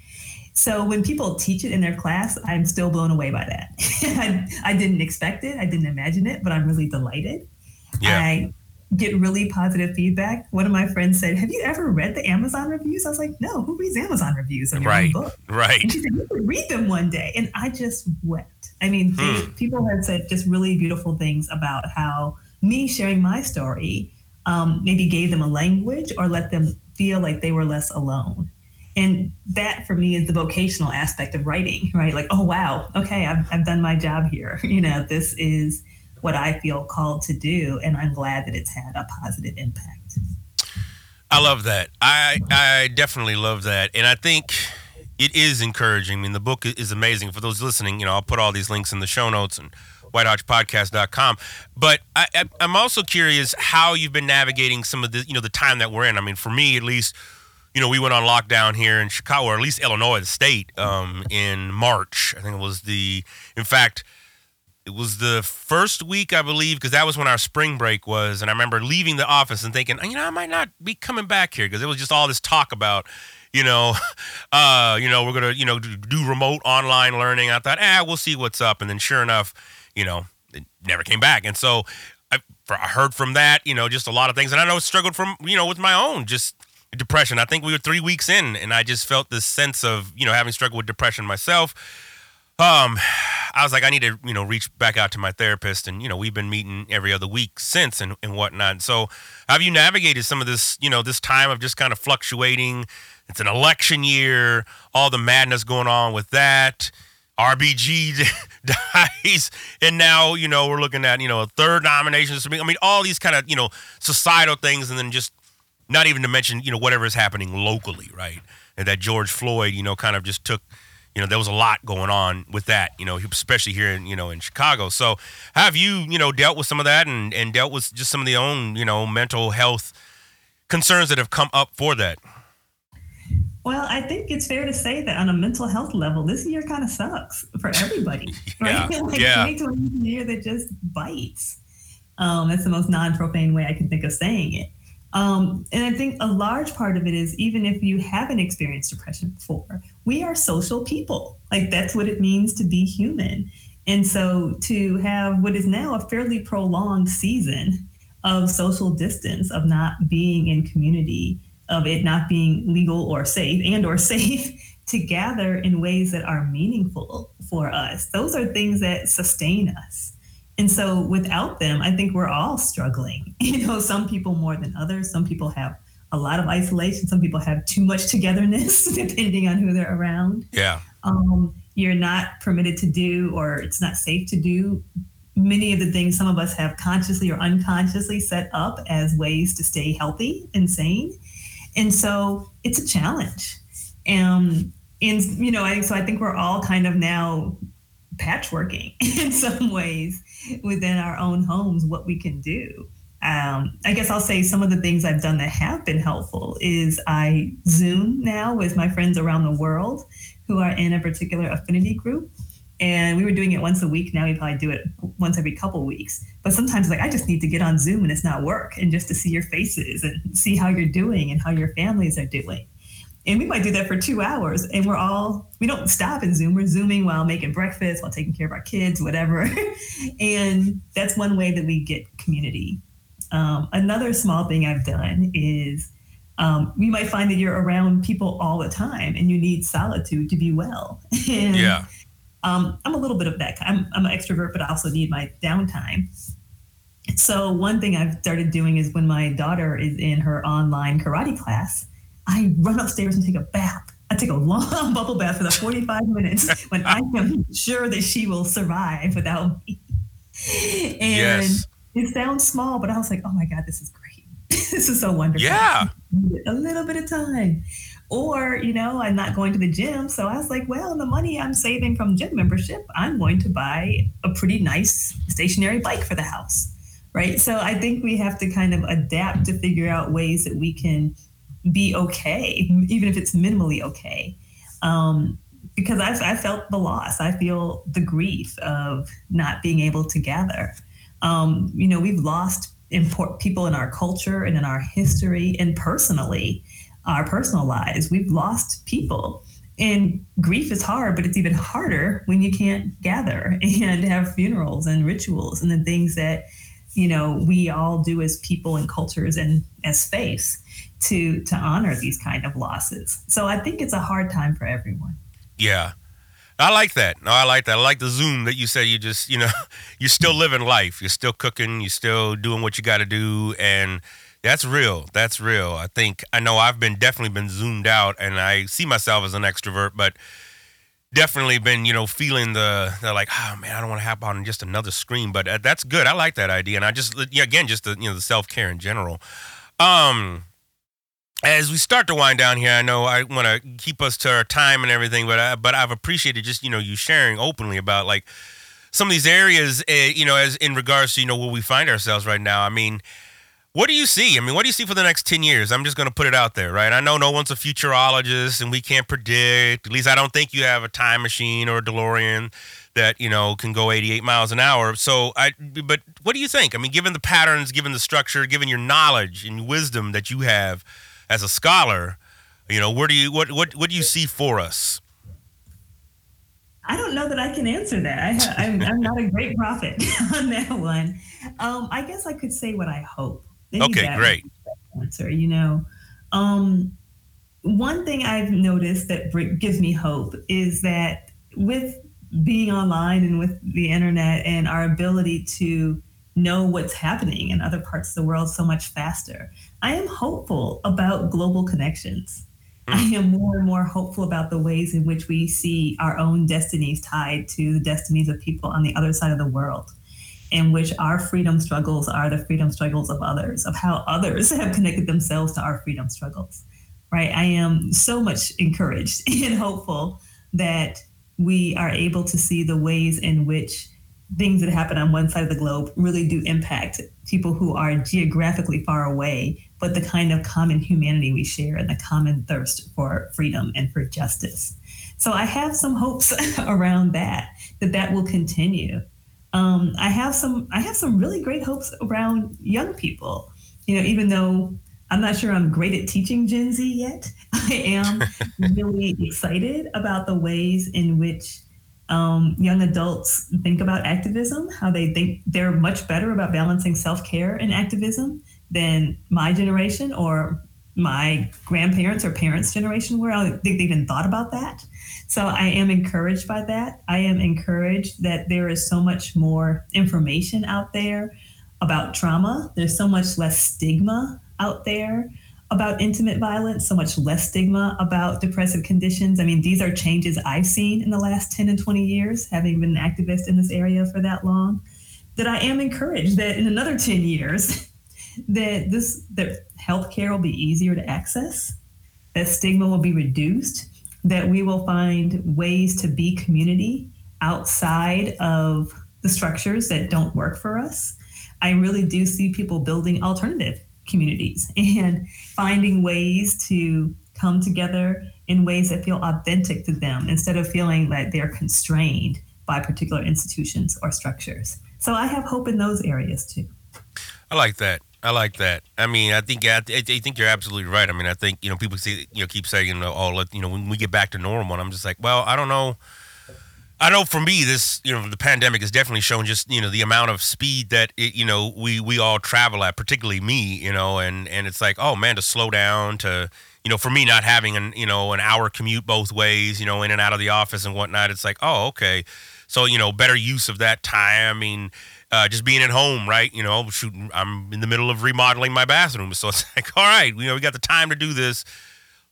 So when people teach it in their class, I'm still blown away by that. [laughs] I, I, didn't expect it, I didn't imagine it, but I'm really delighted. Yeah. I get really positive feedback. One of my friends said, "Have you ever read the Amazon reviews?" I was like, "No, who reads Amazon reviews on your right, own book?" Right. And she said, "You could read them one day," and I just wept. I mean, hmm. they, people have said just really beautiful things about how me sharing my story um, maybe gave them a language or let them feel like they were less alone. And that for me is the vocational aspect of writing, right? Like, oh, wow, okay, I've, I've done my job here. [laughs] You know, this is what I feel called to do. And I'm glad that it's had a positive impact. I love that. I, I definitely love that. And I think it is encouraging. I mean, the book is amazing. For those listening, you know, I'll put all these links in the show notes and whitehodgepodcast.com. But I, I, I'm also curious how you've been navigating some of the, you know, the time that we're in. I mean, for me, at least, you know, we went on lockdown here in Chicago, or at least Illinois, the state, um, in March. I think it was the, in fact, it was the first week, I believe, because that was when our spring break was. And I remember leaving the office and thinking, you know, I might not be coming back here because it was just all this talk about, you know, [laughs] uh, you know, we're gonna, you know, do remote online learning. I thought, ah, we'll see what's up. And then sure enough, you know, it never came back. And so I, I heard from that, you know, just a lot of things. And I know struggled from, you know, with my own just depression. I think we were three weeks in, and I just felt this sense of you know having struggled with depression myself. Um, I was like, I need to you know reach back out to my therapist, and you know we've been meeting every other week since, and and whatnot. So, have you navigated some of this you know this time of just kind of fluctuating? It's an election year, all the madness going on with that. RBG [laughs] dies, and now you know we're looking at you know a third nomination. I mean, all these kind of you know societal things, and then just not even to mention, you know, whatever is happening locally, right? And that George Floyd, you know, kind of just took, you know there was a lot going on with that you know especially here in you know in chicago so have you you know dealt with some of that and and dealt with just some of the own you know mental health concerns that have come up for that well, I think it's fair to say that on a mental health level, this year kind of sucks for everybody. [laughs] yeah. Right? [laughs] like yeah. 2020 a year that just bites. Um, that's the most non-profane way I can think of saying it. Um, and I think a large part of it is even if you haven't experienced depression before, we are social people. Like that's what it means to be human. And so to have what is now a fairly prolonged season of social distance, of not being in community, of it not being legal or safe and or [laughs] safe to gather in ways that are meaningful for us, those are things that sustain us. And so without them, I think we're all struggling. [laughs] You know, some people more than others. Some people have a lot of isolation. Some people have too much togetherness, [laughs] depending on who they're around. Yeah. Um, you're not permitted to do, or it's not safe to do many of the things some of us have consciously or unconsciously set up as ways to stay healthy and sane. And so it's a challenge. Um, and, you know, I, so I think we're all kind of now patchworking [laughs] in some ways within our own homes what we can do. Um, I guess I'll say some of the things I've done that have been helpful is I Zoom now with my friends around the world who are in a particular affinity group. And we were doing it once a week. Now we probably do it once every couple weeks. But sometimes, like, I just need to get on Zoom and it's not work, and just to see your faces and see how you're doing and how your families are doing. And we might do that for two hours, and we're all we don't stop in Zoom. We're zooming while making breakfast, while taking care of our kids, whatever. [laughs] and that's one way that we get community. Um, another small thing I've done is um, you might find that you're around people all the time, and you need solitude to be well. [laughs] and, yeah um, I'm a little bit of that. I'm, I'm an extrovert, but I also need my downtime. So one thing I've started doing is when my daughter is in her online karate class, I run upstairs and take a bath. I take a long [laughs] bubble bath for the 45 minutes [laughs] when I am sure that she will survive without me. And yes. it sounds small, but I was like, oh my God, this is great. [laughs] this is so wonderful. Yeah. A little bit of time. Or, you know, I'm not going to the gym. So I was like, well, the money I'm saving from gym membership, I'm going to buy a pretty nice stationary bike for the house. Right. So I think we have to kind of adapt to figure out ways that we can be okay, even if it's minimally okay. Um, because I, I felt the loss. I feel the grief of not being able to gather. Um, you know, we've lost important people in our culture and in our history and personally our personal lives. We've lost people. And grief is hard, but it's even harder when you can't gather and have funerals and rituals and the things that, you know, we all do as people and cultures and as space to to honor these kind of losses. So I think it's a hard time for everyone. Yeah. I like that. No, I like that. I like the Zoom that you said you just, you know, [laughs] you're still living life. You're still cooking. You're still doing what you got to do. And that's real. That's real. I think I know I've been definitely been zoomed out, and I see myself as an extrovert, but definitely been you know feeling the, the like oh man I don't want to hop on just another screen, but uh, that's good. I like that idea, and I just yeah again just the you know the self care in general. Um, as we start to wind down here, I know I want to keep us to our time and everything, but I, but I've appreciated just you know you sharing openly about like some of these areas, uh, you know, as in regards to you know where we find ourselves right now. I mean what do you see? I mean, what do you see for the next 10 years? I'm just going to put it out there, right? I know no one's a futurologist and we can't predict. At least I don't think you have a time machine or a DeLorean that, you know, can go 88 miles an hour. So I but what do you think? I mean, given the patterns, given the structure, given your knowledge and wisdom that you have as a scholar, you know, where do you what what what do you see for us? I don't know that I can answer that. I, am not a great prophet [laughs] on that one. Um, I guess I could say what I hope. Maybe okay, great. Answer. You know, um, one thing I've noticed that gives me hope is that with being online and with the internet and our ability to know what's happening in other parts of the world so much faster, I am hopeful about global connections. I hmm. am more and more hopeful about the ways in which we see our own destinies tied to the destinies of people on the other side of the world, in which our freedom struggles are the freedom struggles of others, of how others [laughs] have connected themselves to our freedom struggles. Right? I am so much encouraged [laughs] and hopeful that we are able to see the ways in which things that happen on one side of the globe really do impact people who are geographically far away, but the kind of common humanity we share and the common thirst for freedom and for justice. So I have some hopes [laughs] around that that that will continue. Um, I have some I have some really great hopes around young people. You know, even though I'm not sure I'm great at teaching Gen Z yet, [laughs] I am [laughs] really excited about the ways in which um, young adults think about activism, how they think they're much better about balancing self care and activism than my generation or my grandparents or parents' generation were. I don't think they even thought about that. So I am encouraged by that. I am encouraged that there is so much more information out there about trauma. There's so much less stigma out there about intimate violence, so much less stigma about depressive conditions. I mean, these are changes I've seen in the last 10 and 20 years, having been an activist in this area for that long, that I am encouraged that in another 10 years, [laughs] that this that healthcare will be easier to access, that stigma will be reduced, that we will find ways to be community outside of the structures that don't work for us. I really do see people building alternative communities [laughs] and finding ways to come together in ways that feel authentic to them instead of feeling like they're constrained by particular institutions or structures. So I have hope in those areas too. I like that. I like that. I mean, I think I, I think you're absolutely right. I mean, I think you know people see you know keep saying you know oh let you know when we get back to normal, and I'm just like, well, I don't know. I know for me, this you know the pandemic has definitely shown just you know the amount of speed that it, you know we we all travel at, particularly me, you know, and and it's like oh man to slow down to you know for me not having an you know an hour commute both ways, you know, in and out of the office and whatnot, it's like oh okay, so you know better use of that time. I mean, uh, just being at home, right? You know, shooting. I'm in the middle of remodeling my bathroom, [laughs] so it's like, all right, you know, we got the time to do this.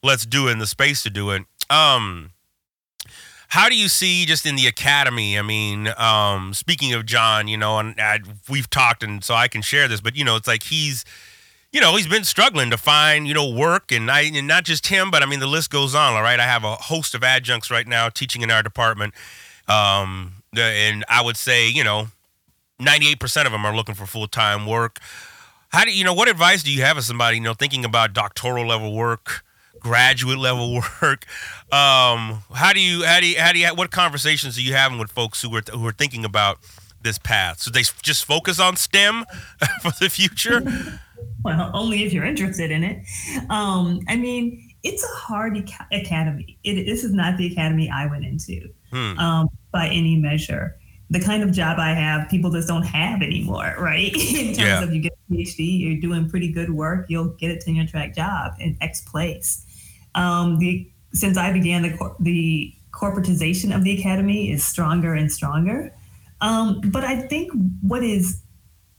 Let's do it, and the space to do it. Um, how do you see just in the academy? I mean, um, speaking of John, you know, and I, we've talked, and so I can share this, but you know, it's like he's you know, he's been struggling to find, you know, work and I and not just him, but I mean the list goes on, all right. I have a host of adjuncts right now teaching in our department. Um and I would say, you know, 98% of them are looking for full-time work. How do you know what advice do you have of somebody, you know, thinking about doctoral level work, graduate level [laughs] work? Um, how do you how do you how do you what conversations are you having with folks who are who are thinking about this path? So they just focus on STEM [laughs] for the future? [laughs] Well, only if you're interested in it. Um, I mean, it's a hard academy. It, this is not the academy I went into hmm. um, by any measure the kind of job I have, people just don't have anymore, right? [laughs] in terms yeah. of you get a PhD, you're doing pretty good work, you'll get a tenure track job in X place. Um, the since I began the the corporatization of the academy is stronger and stronger. Um, but I think what is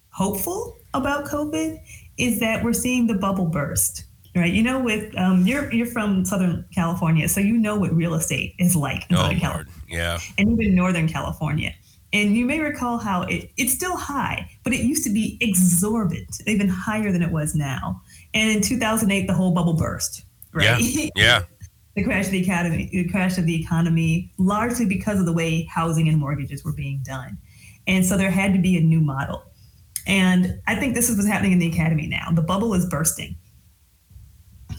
hopeful about COVID is that we're seeing the bubble burst. Right, you know, with um, you're you're from Southern California, so you know what real estate is like in oh, Southern California, yeah, and even Northern California. And you may recall how it, it's still high, but it used to be exorbitant, even higher than it was now. And in 2008, the whole bubble burst, right? Yeah. [laughs] yeah. the crash of the economy, the crash of the economy, largely because of the way housing and mortgages were being done. And so there had to be a new model. And I think this is what's happening in the academy now. The bubble is bursting.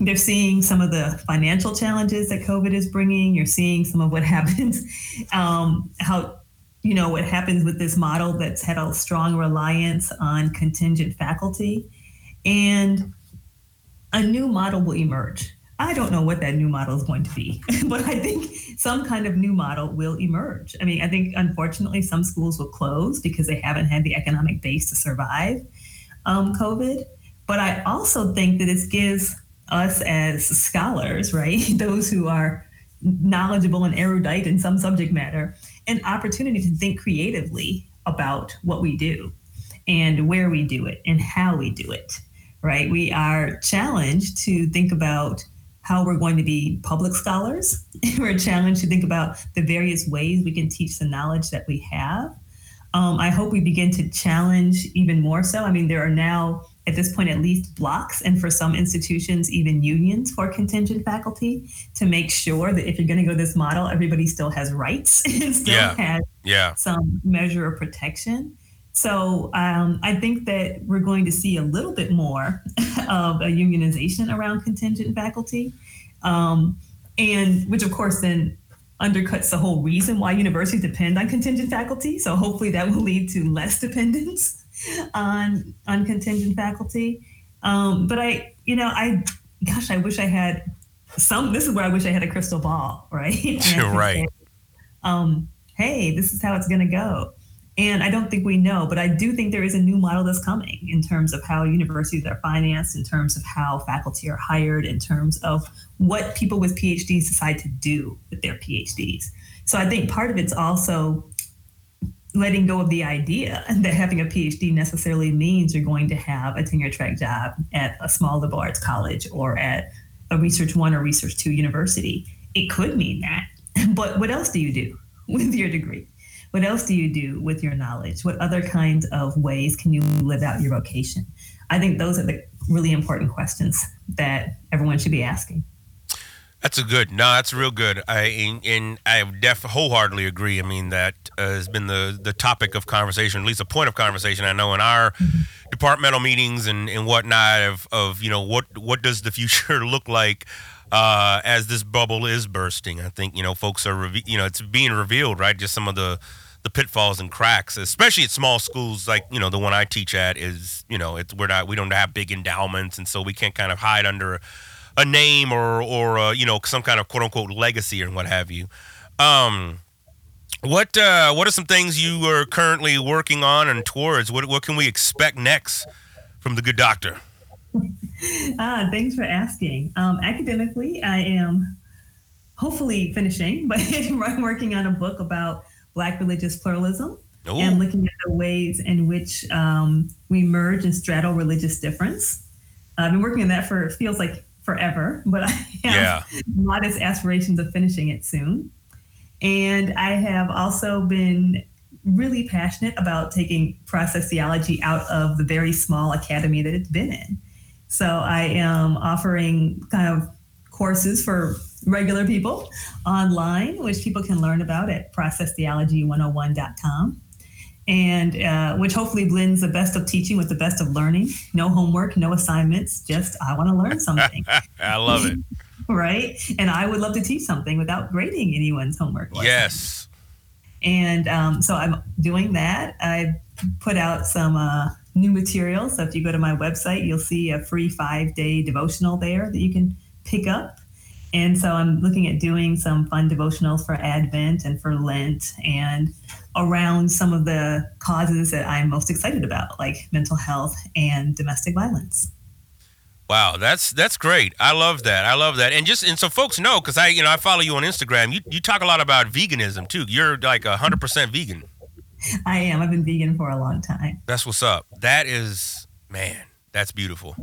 They're seeing some of the financial challenges that COVID is bringing. You're seeing some of what [laughs] happens, um, how you know, what happens with this model that's had a strong reliance on contingent faculty. And a new model will emerge. I don't know what that new model is going to be, [laughs] but I think some kind of new model will emerge. I mean, I think unfortunately some schools will close because they haven't had the economic base to survive um, COVID. But I also think that it gives us as scholars, right, [laughs] those who are knowledgeable and erudite in some subject matter, an opportunity to think creatively about what we do and where we do it and how we do it, right? We are challenged to think about how we're going to be public scholars. [laughs] we're challenged to think about the various ways we can teach the knowledge that we have. Um, I hope we begin to challenge even more so. I mean, there are now at this point at least blocks and for some institutions even unions for contingent faculty to make sure that if you're going to go this model everybody still has rights [laughs] and still Yeah. has Yeah. some measure of protection so um, i think that we're going to see a little bit more [laughs] of a unionization around contingent faculty um, and which of course then undercuts the whole reason why universities depend on contingent faculty so hopefully that will lead to less dependence on on contingent faculty. Um, but I, you know, I, gosh, I wish I had some. This is where I wish I had a crystal ball, right? [laughs] You're right. say, um, hey, this is how it's going to go. And I don't think we know, but I do think there is a new model that's coming in terms of how universities are financed, in terms of how faculty are hired, in terms of what people with PhDs decide to do with their PhDs. So I think part of it's also letting go of the idea that having a PhD necessarily means you're going to have a tenure track job at a small liberal arts college or at a research one or research two university. It could mean that. [laughs] But what else do you do with your degree? What else do you do with your knowledge? What other kinds of ways can you live out your vocation? I think those are the really important questions that everyone should be asking. That's a good. No, that's real good. I and, and I def wholeheartedly agree. I mean, that uh, has been the the topic of conversation, at least a point of conversation. I know in our departmental meetings and, and whatnot of of you know what what does the [laughs] future look like uh, as this bubble is bursting. I think you know folks are reve- you know it's being revealed right. Just some of the the pitfalls and cracks, especially at small schools like you know the one I teach at is you know it's we're not we don't have big endowments and so we can't kind of hide under a name or or uh, you know some kind of quote unquote legacy or what have you. Um, what uh, what are some things you are currently working on and towards? What what can we expect next from the good doctor? [laughs] Ah, thanks for asking. Um, academically, I am hopefully finishing, [laughs] but I'm working on a book about Black religious pluralism Ooh. and looking at the ways in which um, we merge and straddle religious difference. I've been working on that for it feels like forever, but I [laughs] have Yeah. modest aspirations of finishing it soon. And I have also been really passionate about taking process theology out of the very small academy that it's been in. So I am offering kind of courses for regular people online, which people can learn about at processtheology101.com. And uh, which hopefully blends the best of teaching with the best of learning. No homework, no assignments, just I want to learn something, [laughs] I love it. [laughs] right? And I would love to teach something without grading anyone's homework. or yes. and um, so I'm doing that. I put out some uh, new material. So if you go to my website, you'll see a free five day devotional there that you can pick up. And so I'm looking at doing some fun devotionals for Advent and for Lent and around some of the causes that I'm most excited about, like mental health and domestic violence. Wow, that's that's great. I love that. I love that. And just and so folks know because I you know I follow you on Instagram. You you talk a lot about veganism too. You're like hundred percent vegan. I am. I've been vegan for a long time. That's what's up. That is man. That's beautiful.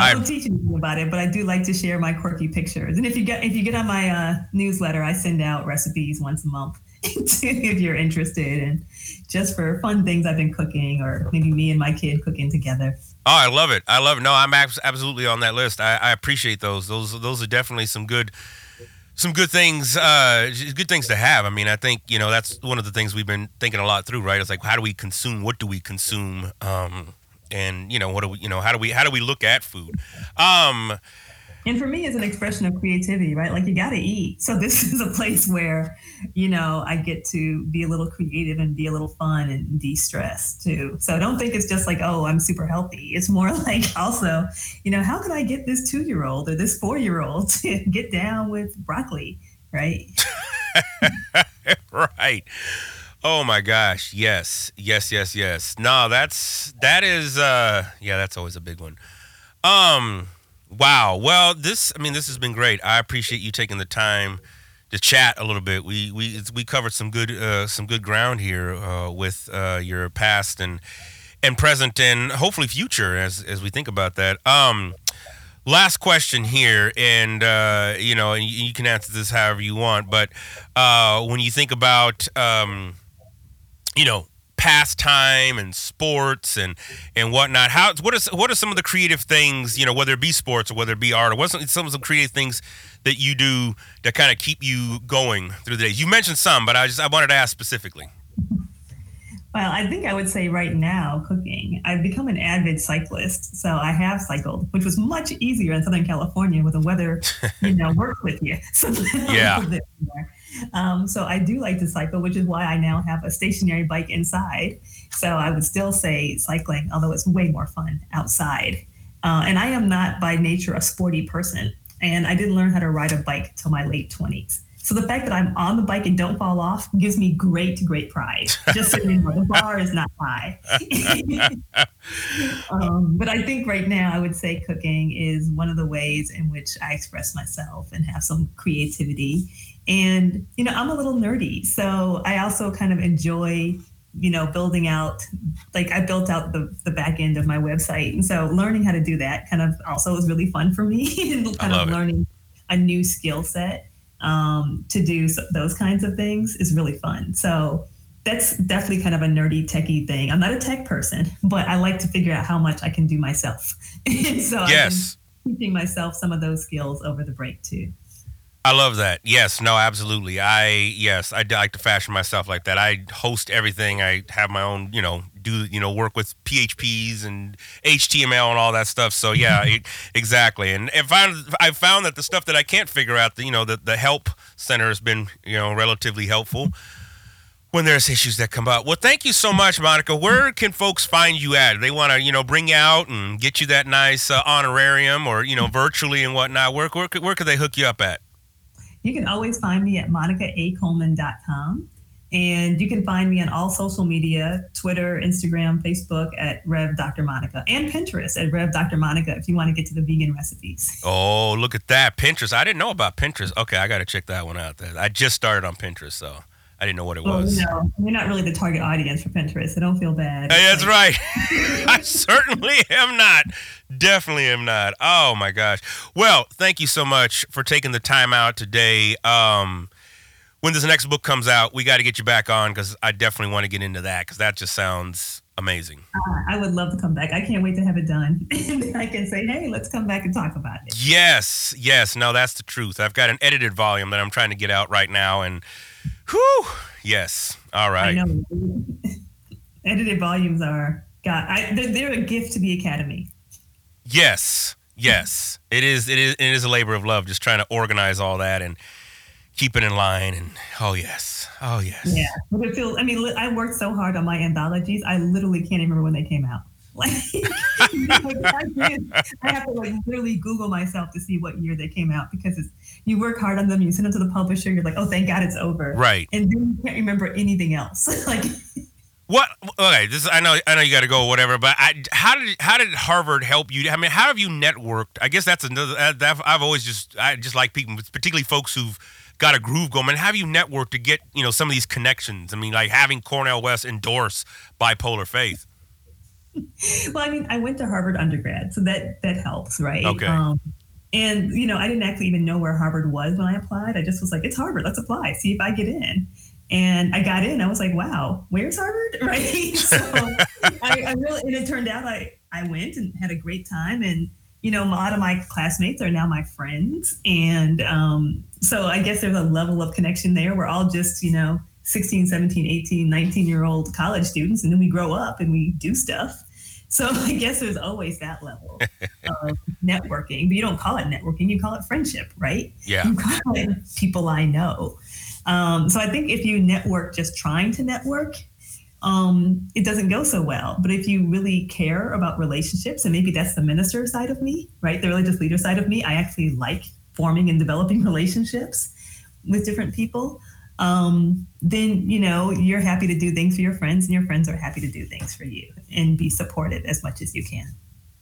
I don't teach anything about it, but I do like to share my quirky pictures. And if you get if you get on my uh, newsletter, I send out recipes once a month [laughs] if you're interested, and just for fun things I've been cooking, or maybe me and my kid cooking together. Oh, I love it. I love it. No, I'm abs- absolutely on that list. I, I appreciate those. Those those are definitely some good some good things uh good things to have. I mean, I think, you know, that's one of the things we've been thinking a lot through, right? It's like how do we consume? What do we consume? Um and you know, what do we, you know, how do we how do we look at food? Um And for me, it's an expression of creativity, right? Like you got to eat. So [laughs] this is a place where, you know, I get to be a little creative and be a little fun and de-stress too. So don't think it's just like, oh, I'm super healthy. It's more [laughs] like also, you know, how can I get this two-year-old or this four-year-old [laughs] to get down with broccoli, right? right. Oh my gosh. Yes. Yes, yes, yes. No, that's that is uh yeah, that's always a big one. Um wow. Well, this I mean this has been great. I appreciate you taking the time to chat a little bit. We we we covered some good uh some good ground here uh with uh your past and and present and hopefully future as as we think about that. Um last question here and uh you know and you, you can answer this however you want but uh when you think about um you know pastime and sports and and whatnot. How what is what are some of the creative things you know whether it be sports or whether it be art or what's some of the creative things that you do that kind of keep you going through the days? You mentioned some, but I just I wanted to ask specifically. Well, I think I would say right now, cooking. I've become an avid cyclist, so I have cycled, which was much easier in Southern California, with the weather, you know, work with you. [laughs] So yeah. [laughs] Um, so I do like to cycle, which is why I now have a stationary bike inside. So I would still say cycling, although it's way more fun outside. Uh, and I am not by nature a sporty person, and I didn't learn how to ride a bike till my late twenties. So the fact that I'm on the bike and don't fall off gives me great, great pride. Just so you know, the [laughs] bar is not high. [laughs] um, but I think right now I would say cooking is one of the ways in which I express myself and have some creativity. And, you know, I'm a little nerdy. So I also kind of enjoy you know building out like i built out the, the back end of my website and so learning how to do that kind of also was really fun for me [laughs] and kind of learning a new skill set um, to do those kinds of things is really fun. So that's definitely kind of a nerdy techie thing. I'm not a tech person, but I like to figure out how much I can do myself. [laughs] and so yes. I'm teaching myself some of those skills over the break too. I love that. Yes, no, absolutely. I yes, I like to fashion myself like that. I host everything. I have my own, you know, do you know work with PHPs and HTML and all that stuff. So yeah, [laughs] it, exactly. And if I I found that the stuff that I can't figure out, the, you know, the the help center has been you know relatively helpful when there's issues that come up. Well, thank you so much, Monica. Where can folks find you at? They want to, you know, bring you out and get you that nice uh, honorarium, or you know, virtually and whatnot. Where where where could they hook you up at? You can always find me at monicaacoleman.com. And you can find me on all social media Twitter, Instagram, Facebook at Rev Dr. Monica, and Pinterest at Rev Dr. Monica if you want to get to the vegan recipes. Oh, look at that. Pinterest. I didn't know about Pinterest. Okay, I got to check that one out. I just started on Pinterest, so I didn't know what it well, was. No, you're not really the target audience for Pinterest, so don't feel bad. Hey, that's right. [laughs] I certainly am not. Definitely am not. Oh my gosh. Well, thank you so much for taking the time out today. Um, when this next book comes out, we got to get you back on because I definitely want to get into that because that just sounds amazing. Uh, I would love to come back. I can't wait to have it done. [laughs] I can say, hey, let's come back and talk about it. Yes, yes. No, that's the truth. I've got an edited volume that I'm trying to get out right now. And whew, yes. All right. I know. [laughs] edited volumes are, God, I, they're, they're a gift to the Academy. Yes, yes, it is. It is. It is a labor of love, just trying to organize all that and keep it in line. And oh yes, oh yes. Yeah, but it feels. I mean, I worked so hard on my anthologies. I literally can't remember when they came out. [laughs] Like, [laughs] I have to like literally Google myself to see what year they came out because it's you work hard on them, you send them to the publisher, you're like, oh, thank God it's over, right? And then you can't remember anything else. [laughs] like what? Okay, this is, I know I know you got to go, or whatever. But I, how did how did Harvard help you? I mean, how have you networked? I guess that's another. That, I've always just I just like people, particularly folks who've got a groove going. And how have you networked to get you know some of these connections? I mean, like having Cornel West endorse bipolar faith. [laughs] well, I mean, I went to Harvard undergrad, so that that helps, right? Okay. Um, and you know, I didn't actually even know where Harvard was when I applied. I just was like, "It's Harvard. Let's apply. See if I get in." And I got in. I was like, wow, where's Harvard? [laughs] Right. so I, I, really, and it turned out I, I went and had a great time. And, you know, a lot of my classmates are now my friends. And um, so I guess there's a level of connection there. We're all just, you know, 16, 17, 18, 19 year old college students. And then we grow up and we do stuff. So [laughs] I guess there's always that level of networking, but you don't call it networking, you call it friendship, right? Yeah. You call it people I know. Um, so I think if you network just trying to network, um, it doesn't go so well. But if you really care about relationships, and maybe that's the minister side of me, right? The religious leader side of me, I actually like forming and developing [laughs] relationships with different people. Um, then you know you're happy to do things for your friends, and your friends are happy to do things for you, and be supported as much as you can.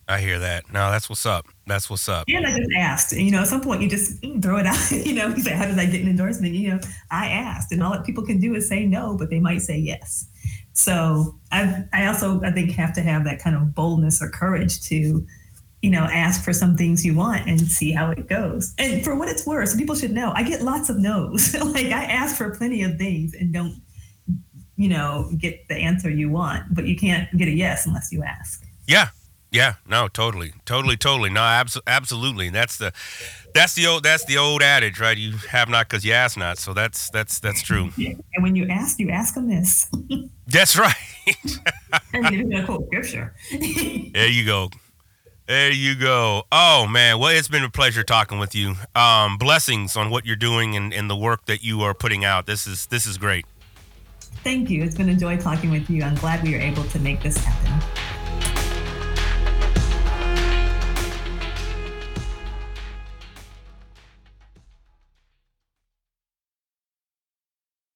I hear that. No, that's what's up. That's what's up. And I just asked. You know, at some point you just throw it out. [laughs] You know, you say, "How did I get an endorsement?" You know, I asked, and all that people can do is say no, but they might say yes. So I, I also I think have to have that kind of boldness or courage to, you know, ask for some things you want and see how it goes. And for what it's worth, people should know, I get lots of no's. [laughs] like I ask for plenty of things and don't you know, get the answer you want, but you can't get a yes unless you ask. Yeah. Yeah, no, totally, totally, totally. No, abso- absolutely. That's the, that's the old, that's the old adage, right? You have not because you ask not. So that's that's that's true. [laughs] And when you ask, you ask them this. [laughs] That's right. and you're gonna quote scripture. there you go. There you go. Oh man, well, it's been a pleasure talking with you. Um, blessings on what you're doing and, and the work that you are putting out. This is this is great. Thank you. It's been a joy talking with you. I'm glad we were able to make this happen.